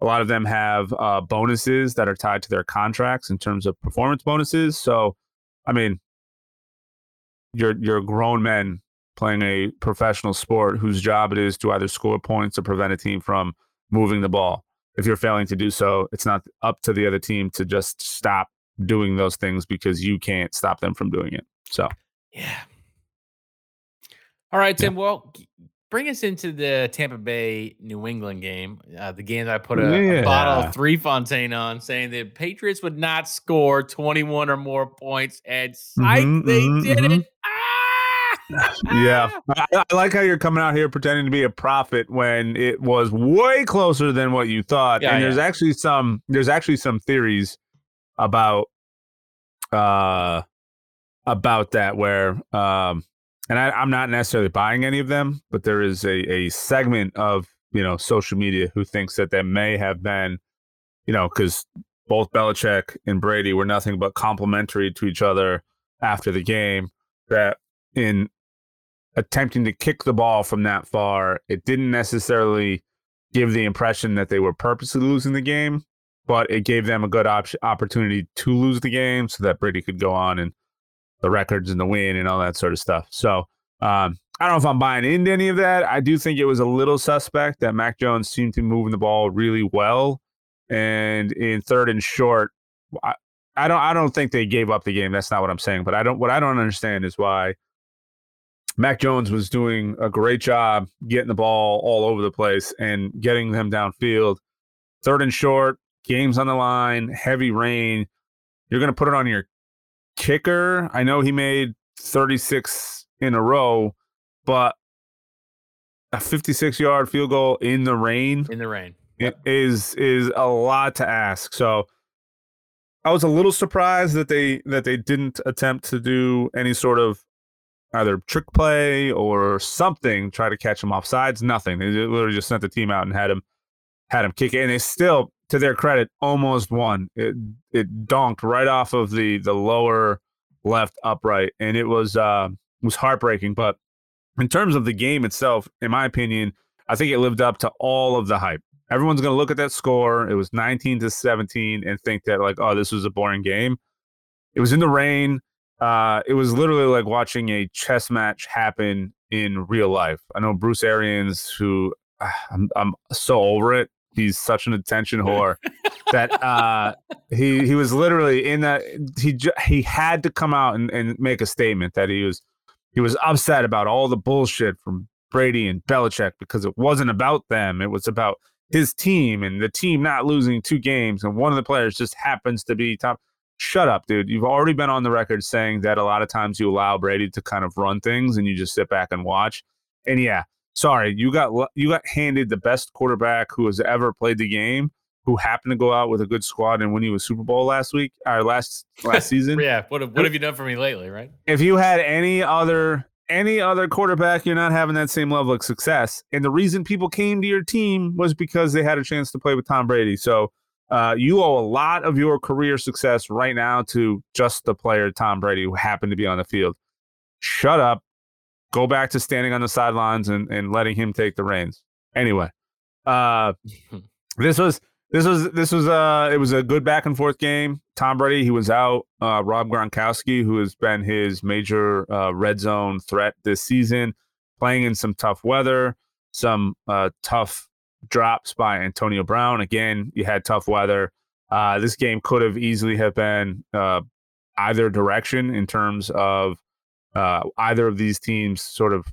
A: A lot of them have uh, bonuses that are tied to their contracts in terms of performance bonuses. So, I mean, you're you're grown men playing a professional sport whose job it is to either score points or prevent a team from moving the ball. If you're failing to do so, it's not up to the other team to just stop doing those things because you can't stop them from doing it. So,
B: yeah. All right, Tim. Yeah. Well, bring us into the Tampa Bay New England game. Uh, the game that I put a, yeah. a, bottle of three Fonteinen on, saying the Patriots would not score 21 or more points, and psych, mm-hmm, they mm-hmm, did mm-hmm. it.
A: Ah! yeah, I, I, like how you're coming out here pretending to be a prophet when it was way closer than what you thought. Yeah, and there's actually some there's actually some theories about uh about that where um and I, am not necessarily buying any of them, but there is a, a segment of you know social media who thinks that there may have been, you know, because both Belichick and Brady were nothing but complimentary to each other after the game. That in attempting to kick the ball from that far, it didn't necessarily give the impression that they were purposely losing the game, but it gave them a good op- opportunity to lose the game so that Brady could go on and the records and the win and all that sort of stuff. So um, I don't know if I'm buying into any of that. I do think it was a little suspect that Mac Jones seemed to be moving the ball really well, and in third and short, I, I don't I don't think they gave up the game. That's not what I'm saying. But I don't what I don't understand is why Mac Jones was doing a great job getting the ball all over the place and getting them downfield. Third and short, games on the line, heavy rain. You're going to put it on your kicker. I know he made 36 in a row, but a 56 yard field goal in the rain
B: in the rain
A: yep. is is a lot to ask. So I was a little surprised that they that they didn't attempt to do any sort of either trick play or something, try to catch him off sides. Nothing. They literally just sent the team out and had him had him kick it, and they still, to their credit, almost won. It it donked right off of the the lower left upright, and it was uh was heartbreaking. But in terms of the game itself, in my opinion, I think it lived up to all of the hype. Everyone's going to look at that score. It was 19 to 17 and think that like, oh, this was a boring game. It was in the rain. Uh, it was literally like watching a chess match happen in real life. I know Bruce Arians, who uh, I'm, I'm so over it. He's such an attention whore that uh, he he was literally in that he he had to come out and, and make a statement that he was he was upset about all the bullshit from Brady and Belichick because it wasn't about them. It was about his team and the team not losing two games, and one of the players just happens to be top shut up, dude. You've already been on the record saying that a lot of times you allow Brady to kind of run things and you just sit back and watch. And yeah, sorry, you got you got handed the best quarterback who has ever played the game, who happened to go out with a good squad and win you a Super Bowl last week or last last season.
B: yeah, what have, what have you done for me lately, right?
A: If you had any other any other quarterback, you're not having that same level of success. And the reason people came to your team was because they had a chance to play with Tom Brady. So uh, you owe a lot of your career success right now to just the player Tom Brady who happened to be on the field. Shut up. Go back to standing on the sidelines and, and letting him take the reins. Anyway, uh, this was this was this was uh it was a good back and forth game. Tom Brady he was out. Uh, Rob Gronkowski, who has been his major uh, red zone threat this season, playing in some tough weather, some uh, tough drops by Antonio Brown. Again, you had tough weather. Uh, this game could have easily have been uh, either direction in terms of uh, either of these teams sort of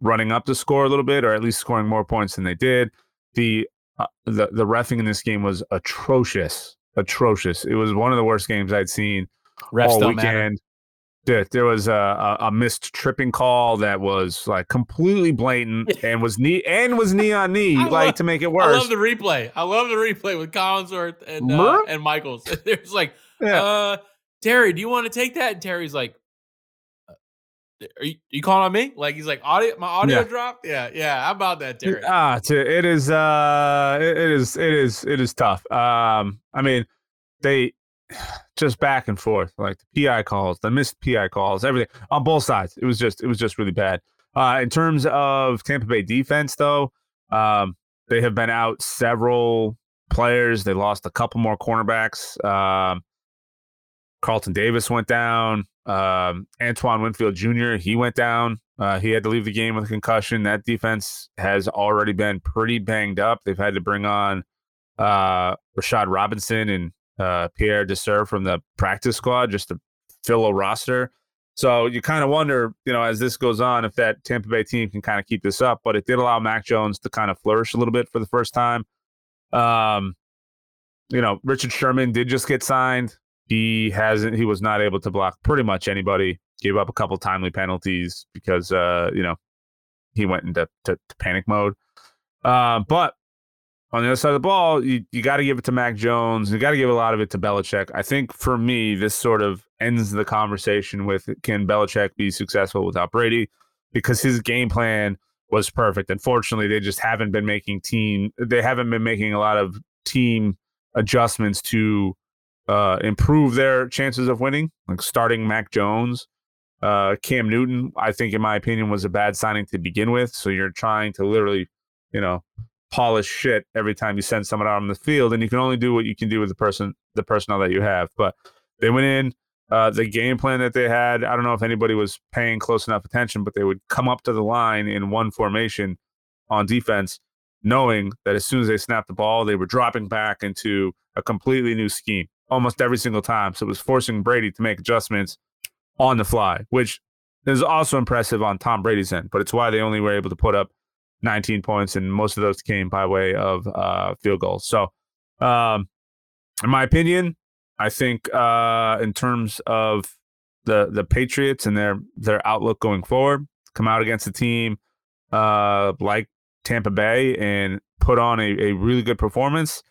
A: running up the score a little bit, or at least scoring more points than they did. The uh, the the refing in this game was atrocious, atrocious. It was one of the worst games I'd seen
B: Refs all weekend. Matter
A: there was a, a, missed tripping call that was like completely blatant and was knee and was knee on knee, like love, to make it worse. I
B: love the replay. I love the replay with Collinsworth and uh, and Michaels. There's like, yeah. uh, Terry, do you want to take that? And Terry's like, are you, you calling on me? Like he's like audio, my audio yeah. dropped. Yeah, yeah. How about that, Terry?
A: Ah, it is, uh, it is, it is, it is tough. Um, I mean, they just back and forth, like the PI calls, the missed PI calls, everything on both sides. It was just it was just really bad. Uh, in terms of Tampa Bay defense, though, um, they have been out several players. They lost a couple more cornerbacks. Um, Carlton Davis went down. Um, Antoine Winfield Jr. he went down. Uh, he had to leave the game with a concussion. That defense has already been pretty banged up. They've had to bring on uh, Rashard Robinson and uh, Pierre Desir from the practice squad just to fill a roster. So you kind of wonder, you know, as this goes on, if that Tampa Bay team can kind of keep this up. But it did allow Mac Jones to kind of flourish a little bit for the first time. Um, you know, Richard Sherman did just get signed. He hasn't. He was not able to block pretty much anybody. Gave up a couple timely penalties because, uh, you know, he went into to, to panic mode. Uh, but on the other side of the ball, you, you got to give it to Mac Jones. You got to give a lot of it to Belichick. I think for me, this sort of ends the conversation with can Belichick be successful without Brady? Because his game plan was perfect. Unfortunately, they just haven't been making team. They haven't been making a lot of team adjustments to uh, improve their chances of winning. Like starting Mac Jones, uh, Cam Newton. I think, in my opinion, was a bad signing to begin with. So you're trying to literally, you know, polish shit every time you send someone out on the field, and you can only do what you can do with the person, the personnel that you have. But they went in. Uh, the game plan that they had, I don't know if anybody was paying close enough attention, but they would come up to the line in one formation on defense, knowing that as soon as they snapped the ball, they were dropping back into a completely new scheme almost every single time. So it was forcing Brady to make adjustments on the fly, which is also impressive on Tom Brady's end, but it's why they only were able to put up 19 points, and most of those came by way of uh, field goals. So, um, in my opinion, I think uh, in terms of the the Patriots and their their outlook going forward, come out against a team uh, like Tampa Bay and put on a, a really good performance.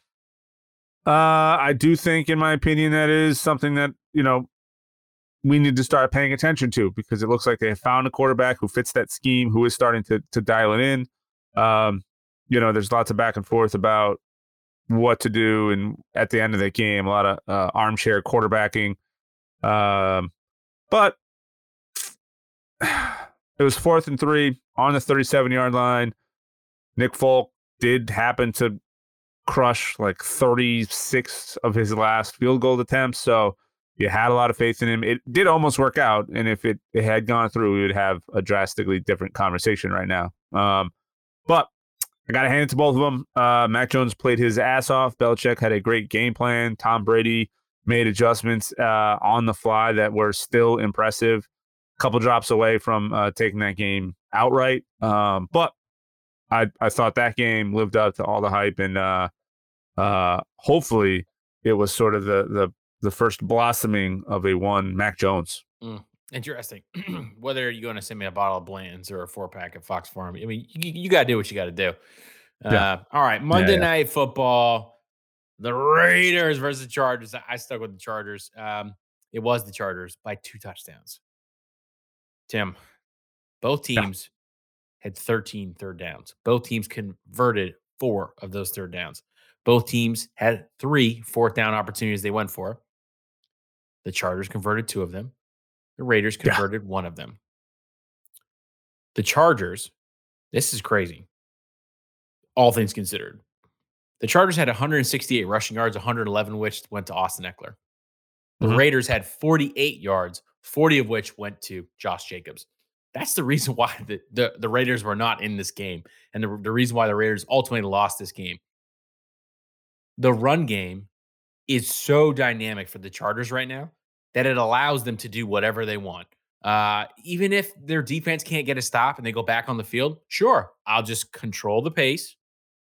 A: Uh, I do think, in my opinion, that is something that you know we need to start paying attention to because it looks like they have found a quarterback who fits that scheme, who is starting to to dial it in. Um, you know, there's lots of back and forth about what to do, and at the end of the game, a lot of uh, armchair quarterbacking. Um, but it was fourth and three on the 37 yard line. Nick Folk did happen to crush like 36 of his last field goal attempts. So you had a lot of faith in him. It did almost work out. And if it, it had gone through, we would have a drastically different conversation right now. Um, but I got to hand it to both of them. Uh, Mac Jones played his ass off. Belichick had a great game plan. Tom Brady made adjustments uh, on the fly that were still impressive. A couple drops away from uh, taking that game outright. Um, but I, I thought that game lived up to all the hype. And uh, uh, hopefully it was sort of the, the, the first blossoming of a one Mac Jones.
B: Mm. Interesting. Whether you're going to send me a bottle of Blanton's or a four pack of Fox Farm, I mean, you, you got to do what you got to do. Yeah. Uh, all right, Monday yeah, yeah. Night Football, the Raiders versus the Chargers. I stuck with the Chargers. Um, it was the Chargers by two touchdowns. Tim, both teams had 13 third downs. Both teams converted four of those third downs. Both teams had three fourth down opportunities they went for. The Chargers converted two of them. The Raiders converted yeah. one of them. The Chargers, this is crazy. All things considered. The Chargers had 168 rushing yards, 111 which went to Austin Ekeler. The mm-hmm. Raiders had 48 yards, 40 of which went to Josh Jacobs. That's the reason why the, the, the Raiders were not in this game, and the, the reason why the Raiders ultimately lost this game. The run game is so dynamic for the Chargers right now that it allows them to do whatever they want. Uh, even if their defense can't get a stop and they go back on the field, sure, I'll just control the pace.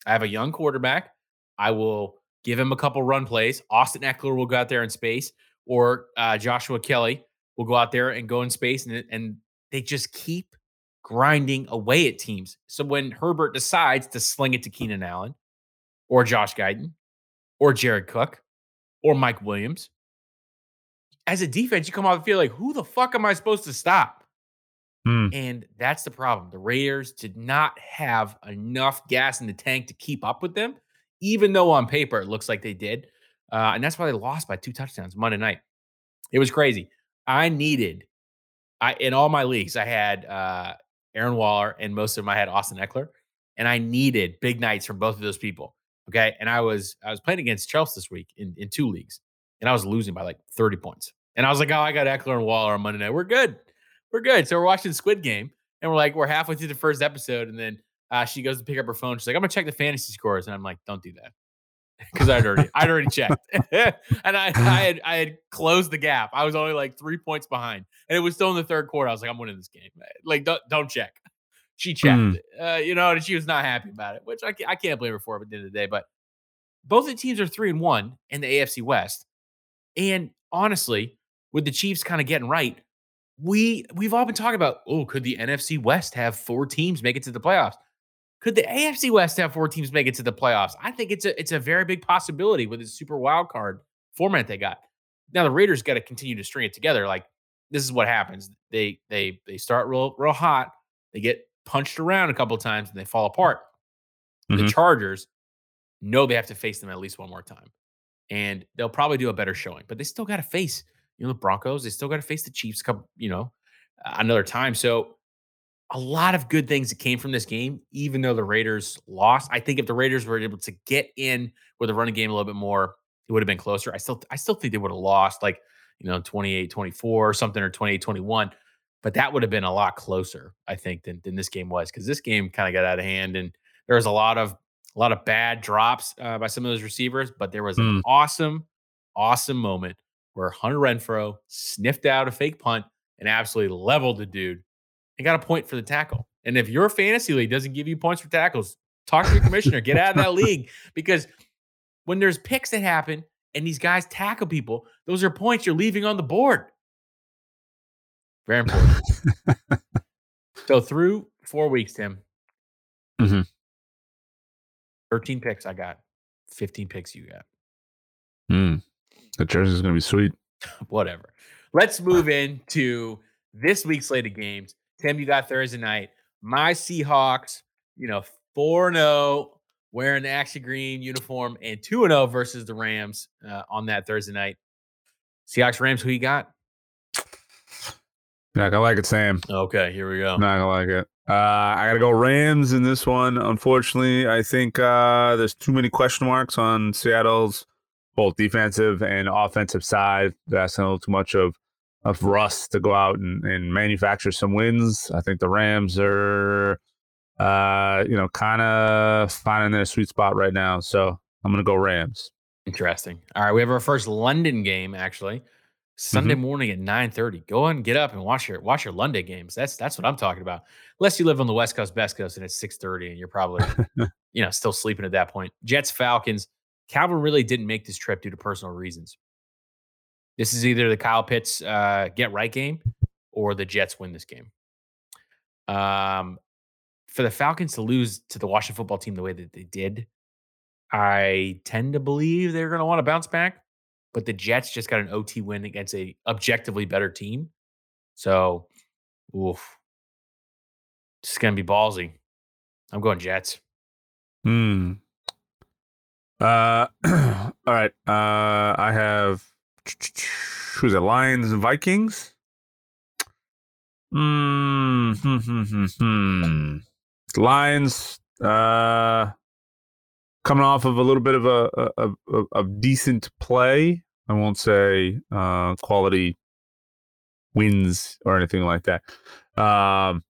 B: I have a young quarterback. I will give him a couple run plays. Austin Ekeler will go out there in space, or uh, Joshua Kelley will go out there and go in space, and, and they just keep grinding away at teams. So when Herbert decides to sling it to Keenan Allen, or Josh Guyton, or Jared Cook, or Mike Williams, as a defense, you come off the field like, who the fuck am I supposed to stop? Mm. And that's the problem. The Raiders did not have enough gas in the tank to keep up with them, even though on paper it looks like they did. Uh, and that's why they lost by two touchdowns Monday night. It was crazy. I needed, I in all my leagues, I had uh, Darren Waller and most of them I had Austin Ekeler, and I needed big nights from both of those people. Okay, and I was I was playing against Chelsea this week in in two leagues, and I was losing by like 30 points. And I was like, oh, I got Ekeler and Waller on Monday night. We're good. We're good. So we're watching Squid Game and we're like, we're halfway through the first episode. And then uh, she goes to pick up her phone. She's like, I'm gonna check the fantasy scores. And I'm like, don't do that. Because I'd already I'd already checked. and I, I had I had closed the gap. I was only like three points behind. And it was still in the third quarter. I was like, I'm winning this game. Like, don't don't check. She checked. Mm. Uh, you know, and she was not happy about it, which I, I can't blame her for at the end of the day. But both the teams are three and one in the AFC West. And honestly, with the Chiefs kind of getting right, we we've all been talking about, oh, could the NFC West have four teams make it to the playoffs? Could the AFC West have four teams make it to the playoffs? I think it's a it's a very big possibility with the super wild card format they got. Now the Raiders got to continue to string it together. Like this is what happens. They they they start real real hot. They get punched around a couple times and they fall apart. Mm-hmm. The Chargers know they have to face them at least one more time. And they'll probably do a better showing, but they still got to face you know, the Broncos, they still got to face the Chiefs, couple, you know, another time. So a lot of good things that came from this game, even though the Raiders lost. I think if the Raiders were able to get in with a running game a little bit more, it would have been closer. I still I still think they would have lost like, you know, 28 24 or something or 28 21. But that would have been a lot closer, I think, than, than this game was because this game kind of got out of hand and there was a lot of a lot of bad drops uh, by some of those receivers, but there was mm. an hmm. awesome, awesome moment where Hunter Renfrow sniffed out a fake punt and absolutely leveled the dude and got a point for the tackle. And if your fantasy league doesn't give you points for tackles, talk to your commissioner, get out of that league because when there's picks that happen and these guys tackle people, those are points you're leaving on the board. Very important. so through four weeks, Tim, mm-hmm. 13 picks I got, 15 picks you got.
A: Mm. The jersey is going to be sweet.
B: Whatever. Let's move into this week's slate of games. Tim, you got Thursday night. My Seahawks, you know, 4 0, wearing the Action Green uniform, and 2 0 versus the Rams uh, on that Thursday night. Seahawks, Rams, who you got?
A: Not gonna like it, Sam.
B: Okay, here we go.
A: Not gonna like it. Uh, I gotta go Rams in this one. Unfortunately, I think uh, there's too many question marks on Seattle's both defensive and offensive side. That's a little too much of of Russ to go out and, and manufacture some wins. I think the Rams are, uh, you know, kind of finding their sweet spot right now. So I'm going to go Rams.
B: Interesting. All right, we have our first London game actually. Sunday mm-hmm. morning at 9:30. Go and get up and watch your watch your London games. That's that's what I'm talking about. Unless you live on the West Coast, Best Coast, and it's 6:30 and you're probably you know still sleeping at that point. Jets Falcons. Calvin Ridley didn't make this trip due to personal reasons. This is either the Kyle Pitts uh, get right game or the Jets win this game. Um, for the Falcons to lose to the Washington football team the way that they did, I tend to believe they're going to want to bounce back. But the Jets just got an OT win against a objectively better team, so oof, it's going to be ballsy. I'm going Jets.
A: Hmm. Uh, all right. Uh, I have who's it? Lions and Vikings. Hmm. Hmm. Hmm. Hmm. hmm. Lions. Uh, coming off of a little bit of a decent play. I won't say uh, quality wins or anything like that. Um,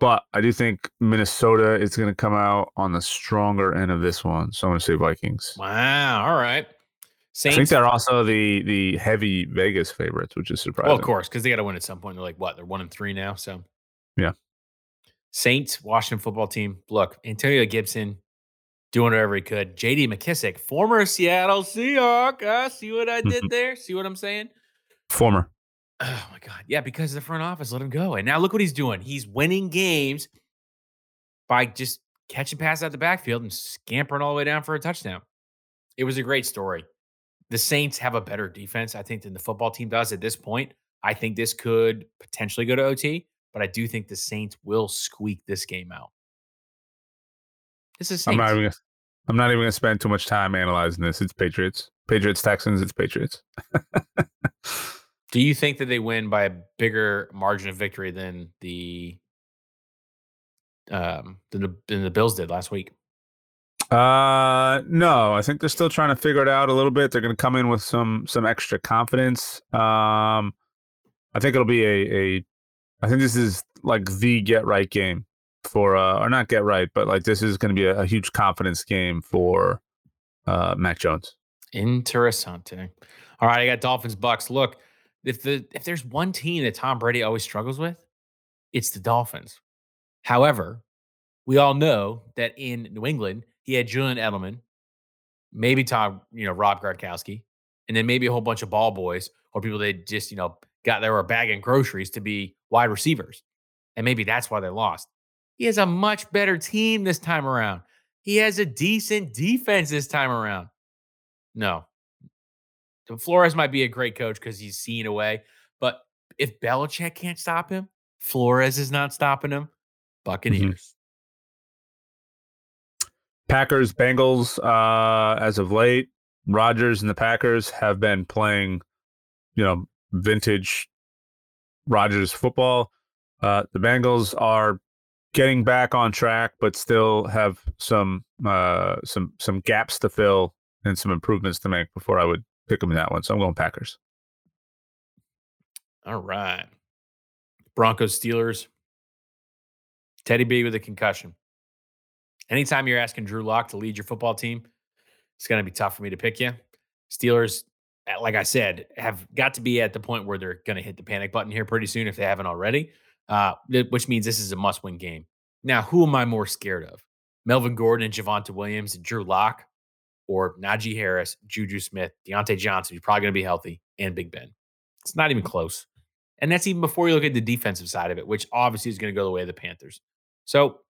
A: but I do think Minnesota is going to come out on the stronger end of this one. So I'm going to say Vikings.
B: Wow. All right.
A: Saints. I think they're also the the heavy Vegas favorites, which is surprising.
B: Well, of course, because they got to win at some point. They're like what? They're one and three now. So
A: yeah.
B: Saints, Washington football team. Look, Antonio Gibson doing whatever he could. J.D. McKissic, former Seattle Seahawk. Uh, see what I did there? See what I'm saying?
A: Former.
B: Oh my god, yeah, because the front office let him go, and now look what he's doing. He's winning games by just catching passes out the backfield and scampering all the way down for a touchdown. It was a great story the Saints have a better defense, I think, than the football team does at this point. I think this could potentially go to OT, but I do think the Saints will squeak this game out. This is.
A: I'm not even gonna, I'm not even going to spend too much time analyzing this. It's Patriots, Patriots, Texans. It's Patriots.
B: do you think that they win by a bigger margin of victory than the um than the, than the Bills did last week?
A: Uh, no, I think they're still trying to figure it out a little bit. They're going to come in with some some extra confidence. Um, I think it'll be a a. I think this is like the get right game for uh, or not get right, but like this is going to be a, a, huge confidence game for uh Mac Jones.
B: Interessante. All right, I got Dolphins Bucks. Look, if the if there's one team that Tom Brady always struggles with, it's the Dolphins. However, we all know that in New England he had Julian Edelman, maybe Tom, you know, Rob Gronkowski, and then maybe a whole bunch of ball boys or people that just, you know, got there were bagging groceries to be wide receivers. And maybe that's why they lost. He has a much better team this time around. He has a decent defense this time around. No. Flores might be a great coach because he's seen away. But if Belichick can't stop him, Flores is not stopping him. Mm-hmm.
A: Packers Bengals uh, as of late. Rodgers and the Packers have been playing, you know, vintage Rodgers football. Uh, the Bengals are getting back on track, but still have some uh, some some gaps to fill and some improvements to make before I would pick them in that one. So I'm going Packers.
B: All right. Broncos Steelers. Teddy B with a concussion. Anytime you're asking Drew Lock to lead your football team, it's going to be tough for me to pick you. Steelers, like I said, have got to be at the point where they're going to hit the panic button here pretty soon if they haven't already, uh, which means this is a must win game. Now, who am I more scared of? Melvin Gordon and Javonte Williams and Drew Lock, or Najee Harris, Juju Smith, Diontae Johnson, who's probably going to be healthy, and Big Ben. It's not even close. And that's even before you look at the defensive side of it, which obviously is going to go the way of the Panthers. So,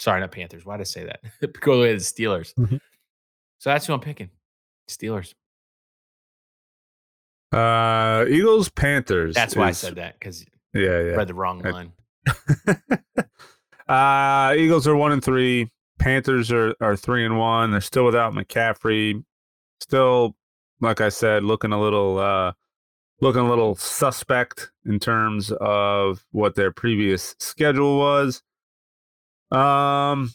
B: sorry, not Panthers. Why did I say that? go the way the Steelers. Mm-hmm. So that's who I'm picking. Steelers.
A: Uh, Eagles, Panthers.
B: That's why is, I said that because
A: yeah, yeah,
B: read the wrong line.
A: uh, Eagles are one and three. Panthers are are three and one. They're still without McCaffrey. Still, like I said, looking a little uh, looking a little suspect in terms of what their previous schedule was. Um,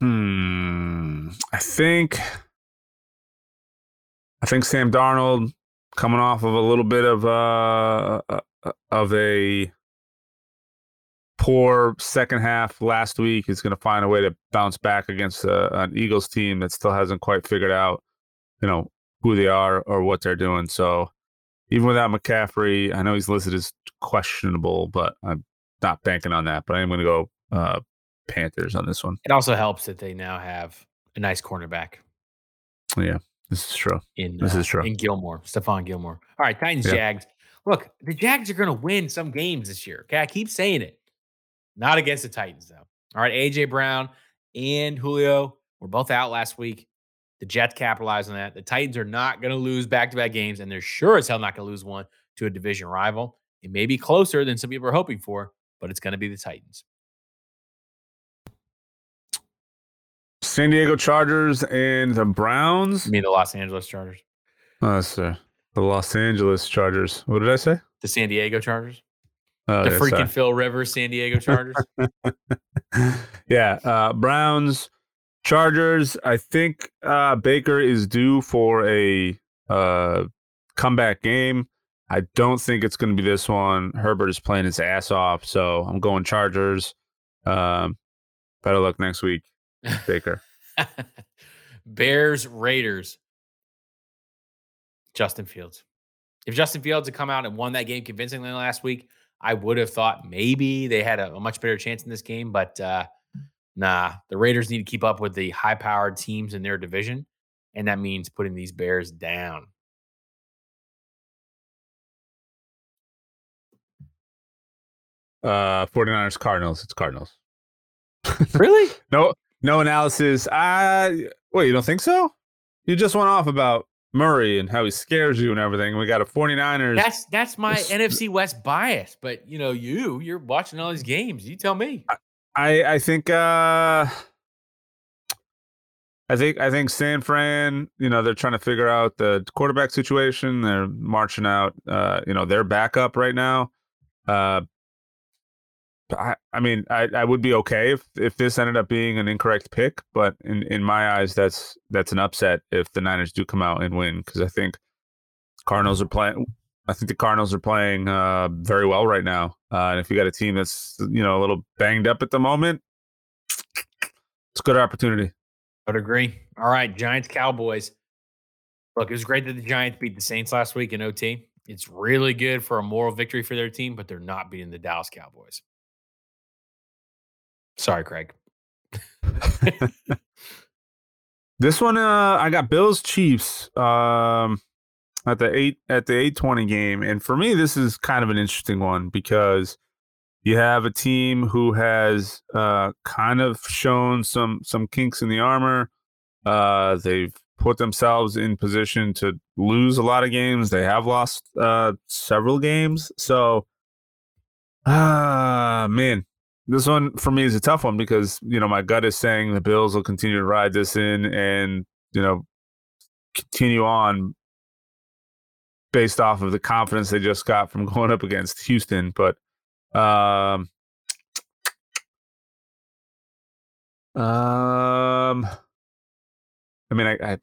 A: hmm, I think, I think Sam Darnold coming off of a little bit of uh, uh, of a poor second half last week is going to find a way to bounce back against uh, an Eagles team that still hasn't quite figured out you know who they are or what they're doing. So even without McCaffrey, I know he's listed as questionable, but I'm not banking on that. But I'm going to go uh, Panthers on this one.
B: It also helps that they now have a nice cornerback.
A: Yeah, this is true.
B: In
A: this
B: uh,
A: is true.
B: In Gilmore, Stephon Gilmore. All right, Titans, yeah. Jags. Look, the Jags are going to win some games this year. Okay, I keep saying it. Not against the Titans though. All right, AJ Brown and Julio were both out last week. The Jets capitalize on that. The Titans are not going to lose back to back games, and they're sure as hell not going to lose one to a division rival. It may be closer than some people are hoping for, but it's going to be the Titans.
A: San Diego Chargers and the Browns.
B: You mean the Los Angeles Chargers?
A: Oh, sir. The Los Angeles Chargers. What did I say?
B: The San Diego Chargers. Oh, the yeah, freaking sorry. Phil Rivers San Diego Chargers.
A: yeah. Uh, Browns Chargers, I think uh, Baker is due for a uh, comeback game. I don't think it's going to be this one. Herbert is playing his ass off, so I'm going Chargers. Um, better luck next week, Baker.
B: Bears, Raiders. Justin Fields. If Justin Fields had come out and won that game convincingly last week, I would have thought maybe they had a, a much better chance in this game. But uh, Nah, the Raiders need to keep up with the high powered teams in their division. And that means putting these Bears down.
A: Uh 49ers Cardinals. It's Cardinals.
B: really?
A: no no analysis. I wait, you don't think so? You just went off about Murray and how he scares you and everything. We got a 49ers.
B: That's that's my NFC West bias, but you know, you you're watching all these games. You tell me.
A: I, I I think uh I think I think San Fran, you know, they're trying to figure out the quarterback situation. They're marching out uh, you know, their backup right now. Uh I, I mean, I, I would be okay if, if this ended up being an incorrect pick, but in, in my eyes, that's that's an upset if the Niners do come out and win because I think Cardinals are playing I think the Cardinals are playing uh, very well right now. Uh, and if you got a team that's you know a little banged up at the moment, it's a good opportunity.
B: I would agree. All right, Giants Cowboys. Look, it was great that the Giants beat the Saints last week in OT. It's really good for a moral victory for their team, but they're not beating the Dallas Cowboys. Sorry, Craig.
A: this one, uh, I got Bills Chiefs. Um, at the eight at the eight twenty game, and for me, this is kind of an interesting one because you have a team who has uh, kind of shown some some kinks in the armor. Uh, they've put themselves in position to lose a lot of games. They have lost uh, several games, so ah man, this one for me is a tough one because you know my gut is saying the Bills will continue to ride this in and you know continue on based off of the confidence they just got from going up against Houston. But um, um, I mean, I, I, I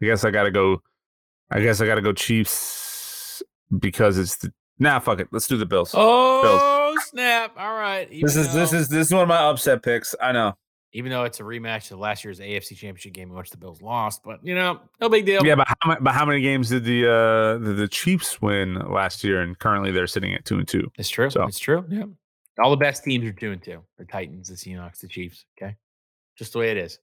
A: guess I gotta go. I guess I gotta go Chiefs because it's the nah. Fuck it. Let's do the Bills.
B: Oh Bills. snap! All right.
A: Even this is though, this is this is one of my upset picks. I know.
B: Even though it's a rematch of last year's AFC Championship game in which the Bills lost, but you know, no big deal.
A: Yeah, but how, but how many games did the uh the, the Chiefs win last year? And currently they're sitting at two and two.
B: It's true. So. It's true. Yeah. All the best teams are two and two. The Titans, the Seahawks, the Chiefs. Okay, just the way it is.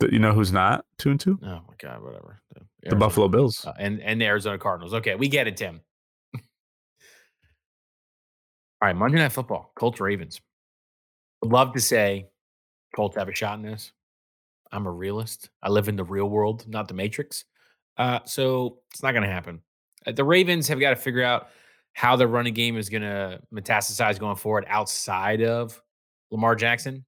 A: You know who's not two and two?
B: Oh my god, whatever.
A: The, the Buffalo Bills
B: uh, and and the Arizona Cardinals. Okay, we get it, Tim. All right, Monday Night Football, Colts Ravens. Would love to say Colts have a shot in this. I'm a realist. I live in the real world, not the Matrix. Uh, so it's not going to happen. Uh, the Ravens have got to figure out how the running game is going to metastasize going forward outside of Lamar Jackson.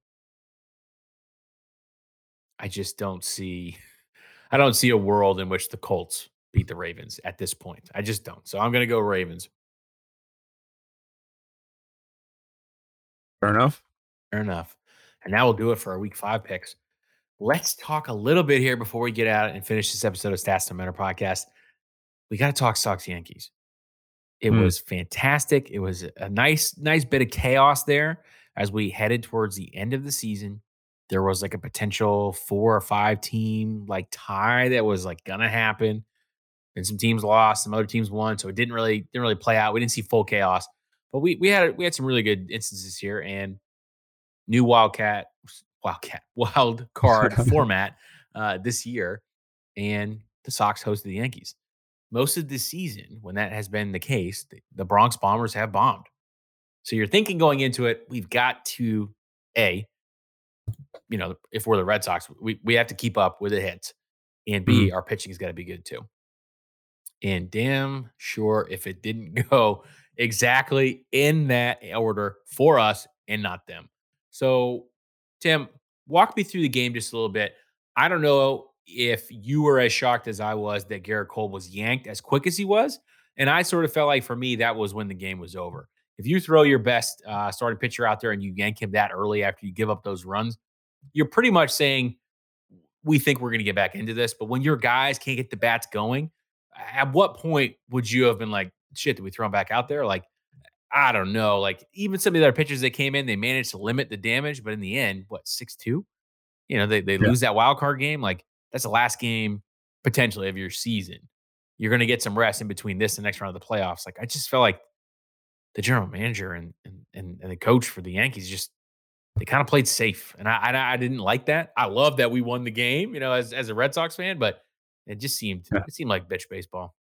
B: I just don't see I don't see a world in which the Colts beat the Ravens at this point. I just don't. So I'm going to go Ravens.
A: Fair enough.
B: Fair enough. And now we'll do it for our week five picks. Let's talk a little bit here before we get out and finish this episode of Stats No Matter podcast. We got to talk Sox Yankees. It mm. was fantastic. It was a nice, nice bit of chaos there as we headed towards the end of the season there was like a potential four or five team like tie that was like gonna happen. And some teams lost, some other teams won. So it didn't really didn't really play out. We didn't see full chaos. But we we had we had some really good instances here and new Wildcat Wildcat wild card format uh, this year. And the Sox hosted the Yankees. Most of the season, when that has been the case, the, the Bronx Bombers have bombed. So you're thinking going into it, we've got to a you know, if we're the Red Sox, we, we have to keep up with the hits. And B, mm-hmm. our pitching has got to be good too. And damn sure if it didn't go exactly in that order for us and not them. So, Tim, walk me through the game just a little bit. I don't know if you were as shocked as I was that Gerrit Cole was yanked as quick as he was. And I sort of felt like for me, that was when the game was over. If you throw your best uh, starting pitcher out there and you yank him that early after you give up those runs, you're pretty much saying we think we're going to get back into this. But when your guys can't get the bats going, at what point would you have been like, shit, did we throw them back out there? Like, I don't know. Like, even some of the other pitchers that came in, they managed to limit the damage. But in the end, what, 6 2? You know, they, they yeah. lose that wild card game. Like, that's the last game potentially of your season. You're going to get some rest in between this and next round of the playoffs. Like, I just felt like the general manager and, and, and, and the coach for the Yankees just they kind of played safe, and I, I, I didn't like that. I love that we won the game, you know, as as a Red Sox fan, but it just seemed yeah. it seemed like bitch baseball.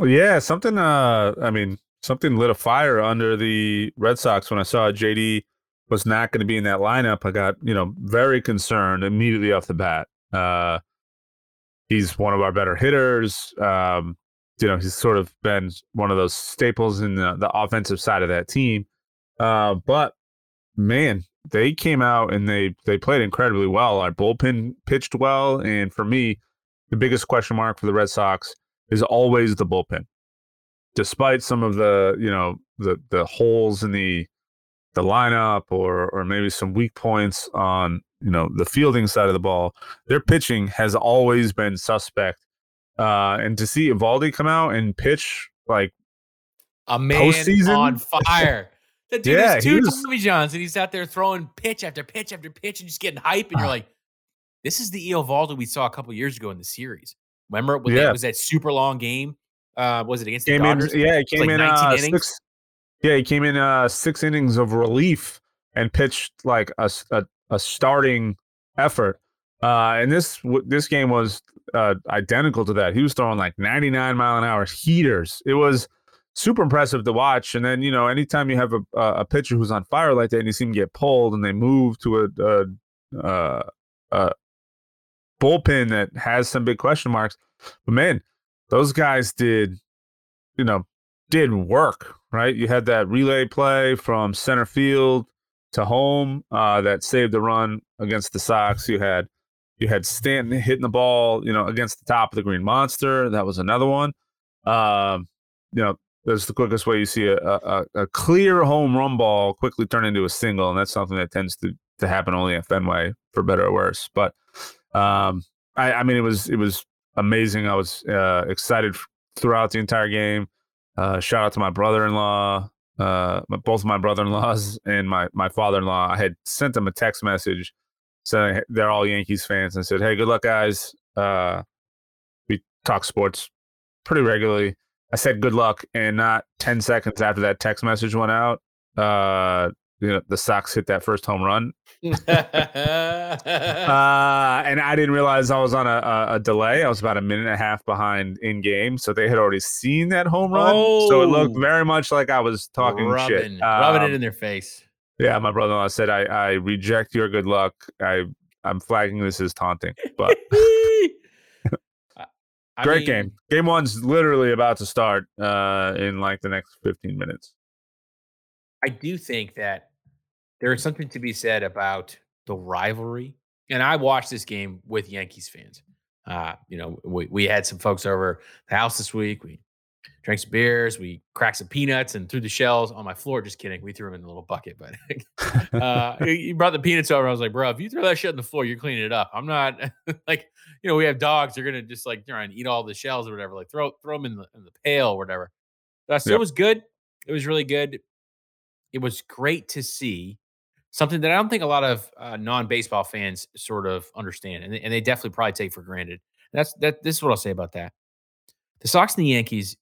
A: Yeah, something. Uh, I mean, something lit a fire under the Red Sox when I saw JD was not going to be in that lineup. I got you know very concerned immediately off the bat. Uh, he's one of our better hitters. Um, you know, he's sort of been one of those staples in the, the offensive side of that team. Uh, but man, they came out and they they played incredibly well. Our bullpen pitched well, and for me, the biggest question mark for the Red Sox is always the bullpen. Despite some of the you know the the holes in the the lineup or or maybe some weak points on you know the fielding side of the ball, their pitching has always been suspect. Uh, and to see Eovaldi come out and pitch like
B: a man postseason, on fire. The dude yeah, has two. Tommy Johns, and he's out there throwing pitch after pitch after pitch and just getting hype. And you're ah. like, this is the Eovaldi we saw a couple years ago in the series. Remember, when yeah. that was that super long game? Uh, was it against
A: came
B: the Dodgers?
A: In, yeah, he came like in uh, six. Yeah, he came in uh, six innings of relief and pitched like a, a, a starting effort. Uh, and this this game was uh, identical to that. He was throwing like 99 mile an hour heaters. It was super impressive to watch. And then you know, anytime you have a a pitcher who's on fire like that, and you see him get pulled, and they move to a, a, a, a bullpen that has some big question marks. But man, those guys did, you know, did work. Right, you had that relay play from center field to home uh, that saved the run against the Sox. You had You had Stanton hitting the ball, you know, against the top of the Green Monster. That was another one. Um, you know, that's the quickest way you see a, a, a clear home run ball quickly turn into a single, and that's something that tends to to happen only at Fenway, for better or worse. But um, I, I mean, it was it was amazing. I was uh, excited throughout the entire game. Uh, shout out to my brother-in-law, uh, both my brother-in-laws and my my father-in-law. I had sent them a text message saying they're all Yankees fans and said, "Hey, good luck, guys. Uh, we talk sports pretty regularly." I said good luck, and not ten seconds after that text message went out, uh, you know, the Sox hit that first home run. uh, and I didn't realize I was on a, a, delay. I was about a minute and a half behind in game, so they had already seen that home run. Oh, so it looked oh. very much like I was talking rubbing, shit,
B: rubbing um, it in their face.
A: Yeah, my brother-in-law said, "I, I reject your good luck. I, I'm flagging this as taunting." But great mean, game. Game one's literally about to start uh, in like the next 15 minutes.
B: I do think that there is something to be said about the rivalry. And I watched this game with Yankees fans. Uh, you know, we, we had some folks over the house this week. We drank some beers, we cracked some peanuts and threw the shells on my floor. Just kidding. We threw them in a little bucket, but uh, he brought the peanuts over. I was like, bro, if you throw that shit on the floor, you're cleaning it up. I'm not like, you know, we have dogs. They're going to just like try and eat all the shells or whatever. Like throw, throw them in the, in the pail or whatever. Uh, so yep. it was good. It was really good. It was great to see something that I don't think a lot of uh, non-baseball fans sort of understand, and they, and they definitely probably take for granted. That's that. This is what I'll say about that. The Sox and the Yankees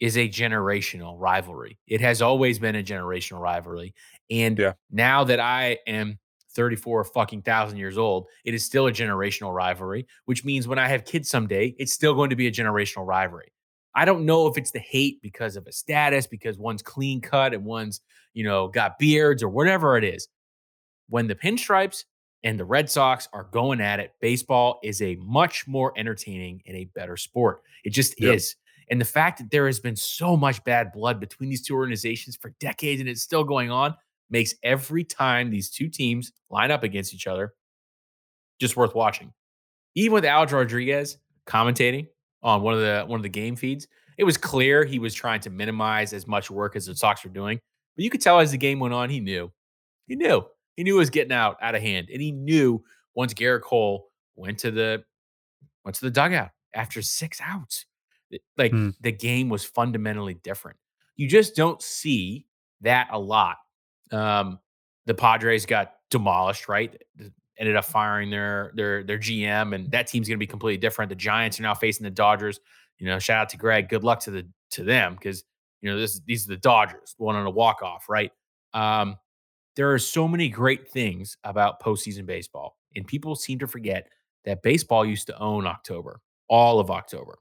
B: is a generational rivalry. It has always been a generational rivalry, and yeah. now that I am 34 fucking thousand years old, it is still a generational rivalry. Which means when I have kids someday, it's still going to be a generational rivalry. I don't know if it's the hate because of a status, because one's clean cut and one's, you know, got beards or whatever it is when the pinstripes and the Red Sox are going at it, baseball is a much more entertaining and a better sport. It just yep. is. And the fact that there has been so much bad blood between these two organizations for decades and it's still going on makes every time these two teams line up against each other just worth watching. Even with Alex Rodriguez commentating on one of the one of the game feeds, it was clear he was trying to minimize as much work as the Sox were doing. But you could tell as the game went on, he knew. He knew. He knew it was getting out out of hand, and he knew once Gerrit Cole went to the went to the dugout after six outs, like hmm. the game was fundamentally different. You just don't see that a lot. Um, the Padres got demolished, right? Ended up firing their their their GM, and that team's going to be completely different. The Giants are now facing the Dodgers. You know, shout out to Greg. Good luck to the to them because you know this these are the Dodgers, one on a walk off, right? Um, there are so many great things about postseason baseball, and people seem to forget that baseball used to own October, all of October.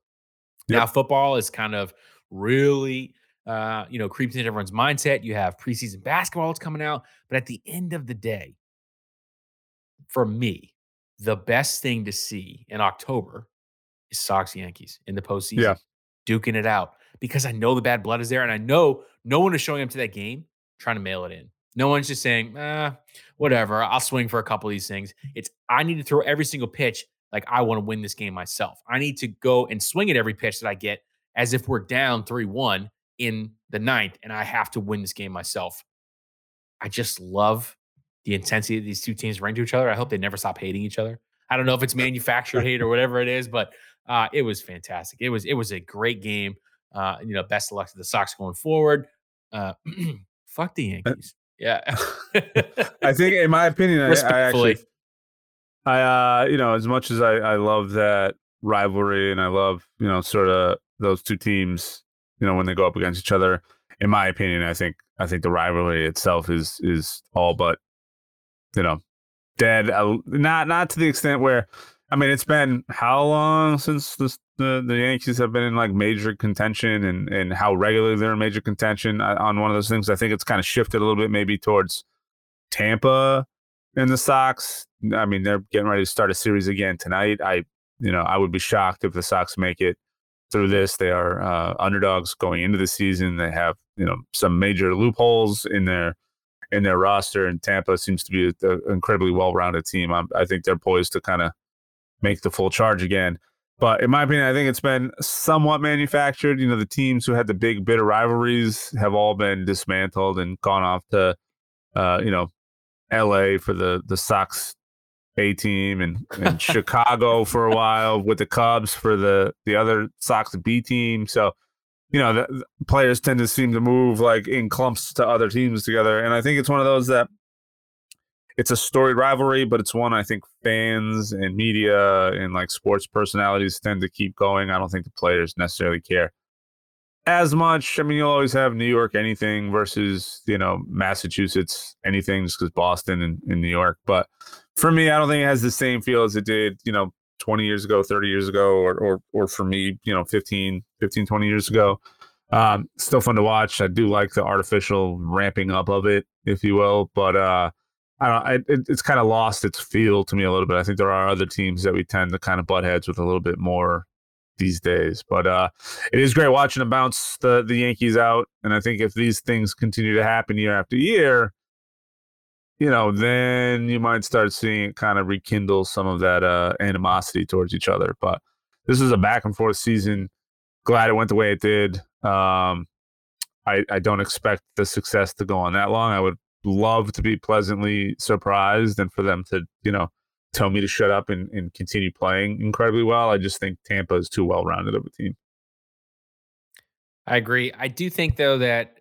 B: Yep. Now football is kind of really, uh, you know, creeping into everyone's mindset. You have preseason basketball that's coming out, but at the end of the day, for me, the best thing to see in October is Sox Yankees in the postseason, yeah. duking it out because I know the bad blood is there, and I know no one is showing up to that game trying to mail it in. No one's just saying, eh, whatever, I'll swing for a couple of these things. It's I need to throw every single pitch like I want to win this game myself. I need to go and swing at every pitch that I get as if we're down 3 1 in the ninth and I have to win this game myself. I just love the intensity that these two teams bring to each other. I hope they never stop hating each other. I don't know if it's manufactured hate or whatever it is, but uh, it was fantastic. It was it was a great game. Uh, you know, best of luck to the Sox going forward. Uh, fuck the uh, Yankees. Yeah.
A: I think, in my opinion, I, I actually, I, uh, you know, as much as I, I love that rivalry and I love, you know, sort of those two teams, you know, when they go up against each other, in my opinion, I think, I think the rivalry itself is, is all but, you know, dead. Uh, not, not to the extent where, I mean, it's been how long since the the, the Yankees have been in like major contention and, and how regularly they're in major contention on one of those things? I think it's kind of shifted a little bit maybe towards Tampa and the Sox. I mean, they're getting ready to start a series again tonight. I, you know, I would be shocked if the Sox make it through this. They are uh, underdogs going into the season. They have, you know, some major loopholes in their in their roster, and Tampa seems to be an incredibly well-rounded team. I'm, I think they're poised to kind of make the full charge again. But in my opinion, I think it's been somewhat manufactured. You know, the teams who had the big bitter rivalries have all been dismantled and gone off to, uh, you know, L.A. for the the Sox A team and, and Chicago for a while with the Cubs for the the other Sox B team. So, you know, the, the players tend to seem to move like in clumps to other teams together, and I think it's one of those that it's a storied rivalry, but it's one I think fans and media and like sports personalities tend to keep going. I don't think the players necessarily care as much. I mean, you'll always have New York anything versus, you know, Massachusetts anything just because Boston and, and New York. But for me, I don't think it has the same feel as it did, you know, 20 years ago, 30 years ago, or, or, or for me, you know, 15, 15, 20 years ago. Um, still fun to watch. I do like the artificial ramping up of it, if you will. But, uh, I don't. I, it, it's kind of lost its feel to me a little bit. I think there are other teams that we tend to kind of butt heads with a little bit more these days. But uh, it is great watching them bounce the the Yankees out. And I think if these things continue to happen year after year, you know, then you might start seeing it kind of rekindle some of that uh, animosity towards each other. But this is a back and forth season. Glad it went the way it did. Um, I, I don't expect the success to go on that long. I would love to be pleasantly surprised and for them to, you know, tell me to shut up and, and continue playing incredibly well. I just think Tampa is too well rounded of a team.
B: I agree. I do think though that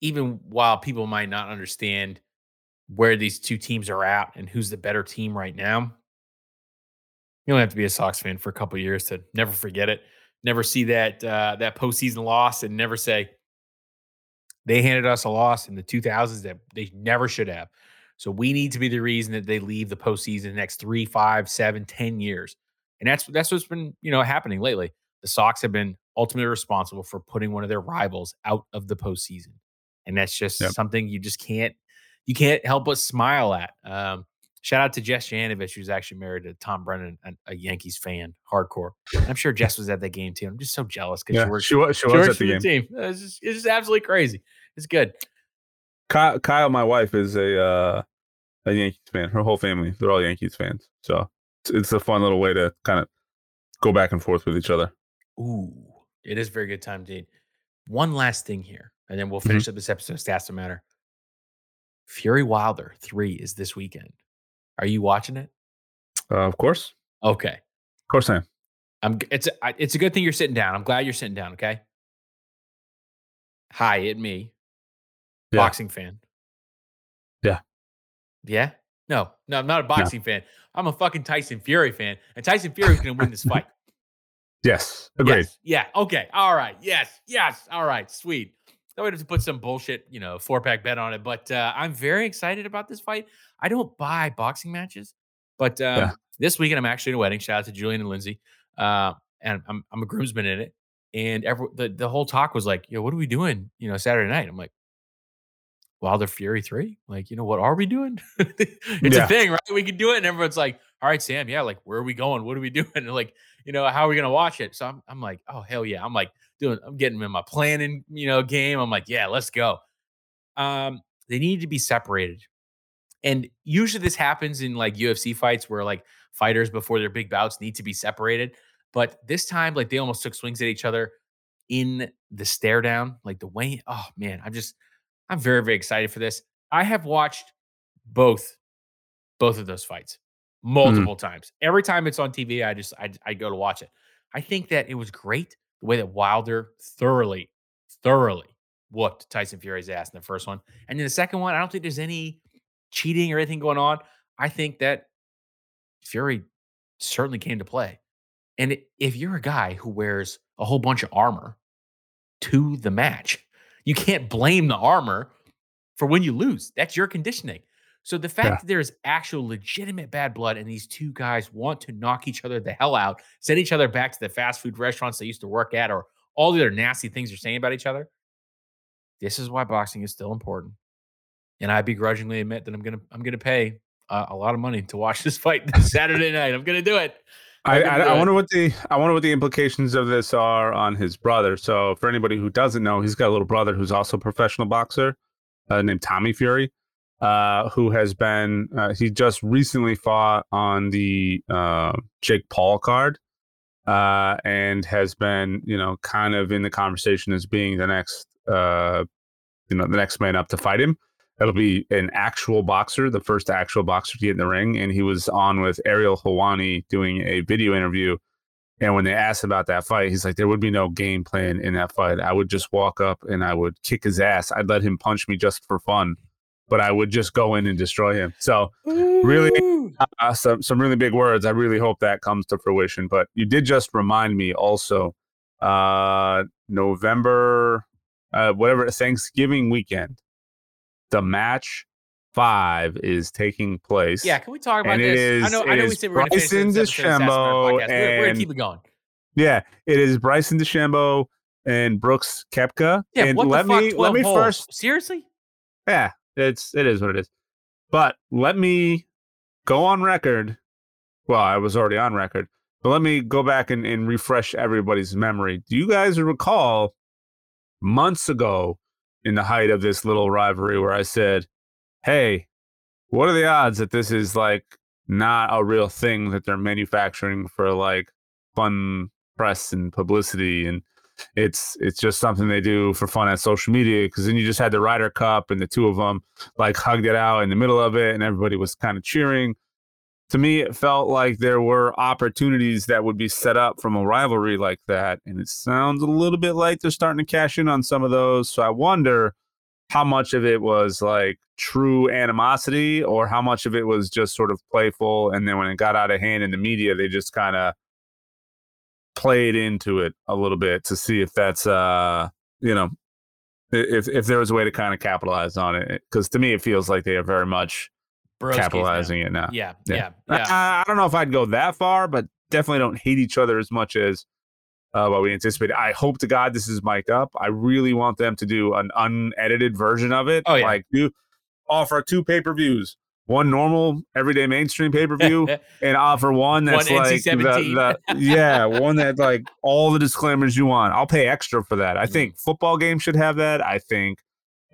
B: even while people might not understand where these two teams are at and who's the better team right now, you don't have to be a Sox fan for a couple years to never forget it, never see that uh, that postseason loss, and never say, they handed us a loss in the 2000s that they never should have. So we need to be the reason that they leave the postseason the next three, five, seven, ten years. And that's that's what's been you know happening lately. The Sox have been ultimately responsible for putting one of their rivals out of the postseason, and that's just yep. something you just can't you can't help but smile at. Um, shout out to Jess Janovich, who's actually married to Tom Brennan, a Yankees fan, hardcore. I'm sure Jess was at that game too. I'm just so jealous because
A: yeah, she works. She was, she was at the game.
B: team. It's just, it's just absolutely crazy. It's good.
A: Kyle, Kyle, my wife, is a uh, a Yankees fan. Her whole family, they're all Yankees fans. So it's, it's a fun little way to kind of go back and forth with each other.
B: Ooh, it is very good time, Dade. One last thing here, and then we'll finish mm-hmm. up this episode. Stats to matter. Fury Wilder three is this weekend. Are you watching it?
A: Uh, of course.
B: Okay.
A: Of course I am.
B: I'm. It's a, it's a good thing you're sitting down. I'm glad you're sitting down. Okay. Hi, it me. Yeah. Boxing fan.
A: Yeah.
B: Yeah. No, no, I'm not a boxing no. fan. I'm a fucking Tyson Fury fan, and Tyson Fury is going to win this fight.
A: Yes, agreed.
B: Yes. Yeah. Okay. All right. Yes. Yes. All right. Sweet. I would have to put some bullshit, you know, four pack bet on it. But uh, I'm very excited about this fight. I don't buy boxing matches, but um, yeah. this weekend I'm actually in a wedding. Shout out to Julian and Lindsay. Uh, and I'm, I'm a groomsman in it. And every, the, the whole talk was like, yo, what are we doing, you know, Saturday night? I'm like, Wilder Fury 3? Like, you know, what are we doing? it's yeah. a thing, right? We can do it. And everyone's like, all right, Sam, yeah, like, where are we going? What are we doing? And like, you know, how are we going to watch it? So I'm, I'm like, oh, hell yeah. I'm like, doing, I'm getting in my planning, you know, game. I'm like, yeah, let's go. Um, they need to be separated. And usually this happens in like UFC fights where like fighters before their big bouts need to be separated. But this time, like they almost took swings at each other in the stare down, like the way. Oh man, I'm just, I'm very, very excited for this. I have watched both, both of those fights mm-hmm. multiple mm. times. Every time it's on TV, I just, I, I go to watch it. I think that it was great the way that Wilder thoroughly, thoroughly whooped Tyson Fury's ass in the first one, and in the second one, I don't think there's any cheating or anything going on. I think that Fury certainly came to play. And if you're a guy who wears a whole bunch of armor to the match, you can't blame the armor for when you lose. That's your conditioning. So the fact yeah. that there's actual legitimate bad blood and these two guys want to knock each other the hell out, send each other back to the fast food restaurants they used to work at, or all the other nasty things they're saying about each other. This is why boxing is still important. And I begrudgingly admit that I'm gonna I'm gonna pay uh, a lot of money to watch this fight this Saturday night. I'm gonna do it.
A: I, I, I, wonder what the I wonder what the implications of this are on his brother. So for anybody who doesn't know, he's got a little brother who's also a professional boxer uh, named Tommy Fury. Uh, who has been uh, he just recently fought on the uh, Jake Paul card, uh, and has been you know kind of in the conversation as being the next uh, you know the next man up to fight him. It'll be an actual boxer, the first actual boxer to get in the ring, and he was on with Ariel Helwani doing a video interview. And when they asked about that fight, he's like, "There would be no game plan in that fight. I would just walk up and I would kick his ass. I'd let him punch me just for fun." But I would just go in and destroy him. So really, uh, some some really big words. I really hope that comes to fruition. But you did just remind me also, uh, November, uh, whatever Thanksgiving weekend, the match five is taking place.
B: Yeah, can we talk about
A: and
B: this?
A: It is,
B: I know, I know we said we are going to
A: Bryson DeChambeau
B: we're, we're going to keep it going.
A: Yeah, it is Bryson DeChambeau and Brooks Koepka.
B: Yeah,
A: and
B: what
A: let
B: the fuck?
A: me let me
B: holes?
A: first
B: seriously.
A: Yeah, it's it is what it is. But let me go on record. Well, I was already on record, but let me go back and, and refresh everybody's memory. Do you guys recall months ago in the height of this little rivalry where I said, Hey, what are the odds that this is like not a real thing that they're manufacturing for like fun press and publicity and it's it's just something they do for fun on social media because then you just had the Ryder Cup and the two of them like hugged it out in the middle of it and everybody was kind of cheering. To me, it felt like there were opportunities that would be set up from a rivalry like that, and it sounds a little bit like they're starting to cash in on some of those. So I wonder how much of it was like true animosity or how much of it was just sort of playful and then when it got out of hand in the media they just kind of played into it a little bit to see if that's uh you know if if there was a way to kind of capitalize on it because to me it feels like they are very much
B: Broski's
A: capitalizing
B: now.
A: it now.
B: Yeah, yeah,
A: Yeah.
B: yeah.
A: I, I don't know if I'd go that far, but definitely don't hate each other as much as uh, what we anticipated. I hope to God this is mic'd up. I really want them to do an unedited version of it.
B: Oh, yeah.
A: like do offer two pay per views. One normal everyday mainstream pay per view, and offer one that's
B: One
A: like the, the yeah one that like all the disclaimers you want. I'll pay extra for that. I
B: Mm.
A: think football games should have that. I think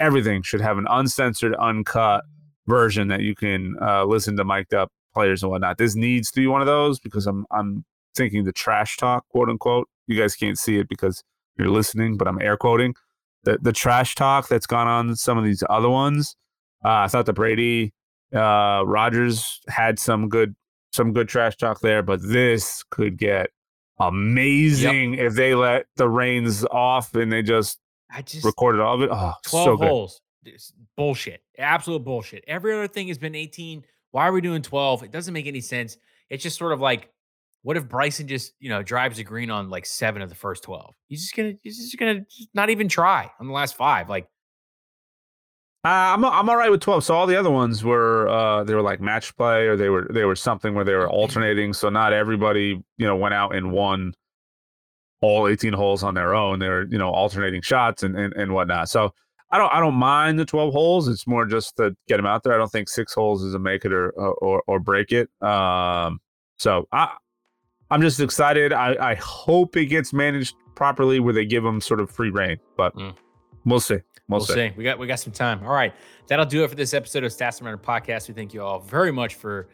A: everything should have an uncensored, uncut version that you can uh, listen to mic'd up players and whatnot. This needs to be one of those because I'm I'm thinking the trash talk, quote unquote. You guys can't see it because you're listening, but I'm air quoting the the trash talk that's gone on some of these other ones. Uh, I thought the Brady uh, Rodgers had some good some good trash talk there, but this could get amazing if they let the reins off and they just
B: I just
A: recorded all of it. Oh,
B: 12
A: so good.
B: holes. Bullshit. Absolute bullshit. Every other thing has been 18. Why are we doing 12? It doesn't make any sense. It's just sort of like, what if Bryson just, you know, drives the green on like seven of the first 12? He's just gonna, he's just gonna just not even try on the last five. Like,
A: Uh, I'm I'm all right with 12. So all the other ones were uh, they were like match play or they were they were something where they were alternating. So not everybody you know went out and won all 18 holes on their own. They were you know alternating shots and and, and whatnot. So I don't I don't mind the 12 holes. It's more just to get them out there. I don't think six holes is a make it or or or break it. Um, so I I'm just excited. I I hope it gets managed properly where they give them sort of free rein, but
B: Mm.
A: we'll see. We'll,
B: we'll
A: see.
B: see. We got we got some time. All right. That'll do it for this episode of Stats and Runner Podcast. We thank you all very much for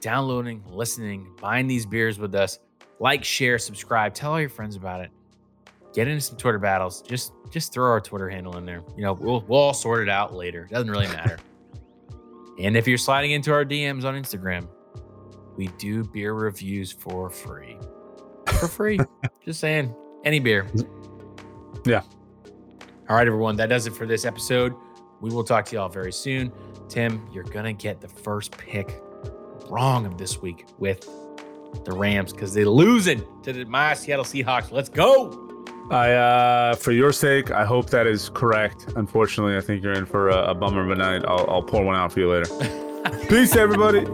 B: downloading, listening, buying these beers with us. Like, share, subscribe, tell all your friends about it. Get into some Twitter battles. Just just throw our Twitter handle in there. You know, we'll we'll all sort it out later. Doesn't really matter. and if you're sliding into our DMs on Instagram, we do beer reviews for free. For free. just saying. Any beer.
A: Yeah.
B: All right, everyone. That does it for this episode. We will talk to y'all very soon. Tim, you're going to get the first pick wrong of this week with the Rams because they're losing to the, my Seattle Seahawks. Let's go.
A: I, uh, for your sake, I hope that is correct. Unfortunately, I think you're in for a, a bummer of a night. I'll, I'll pour one out for you later. Peace, everybody.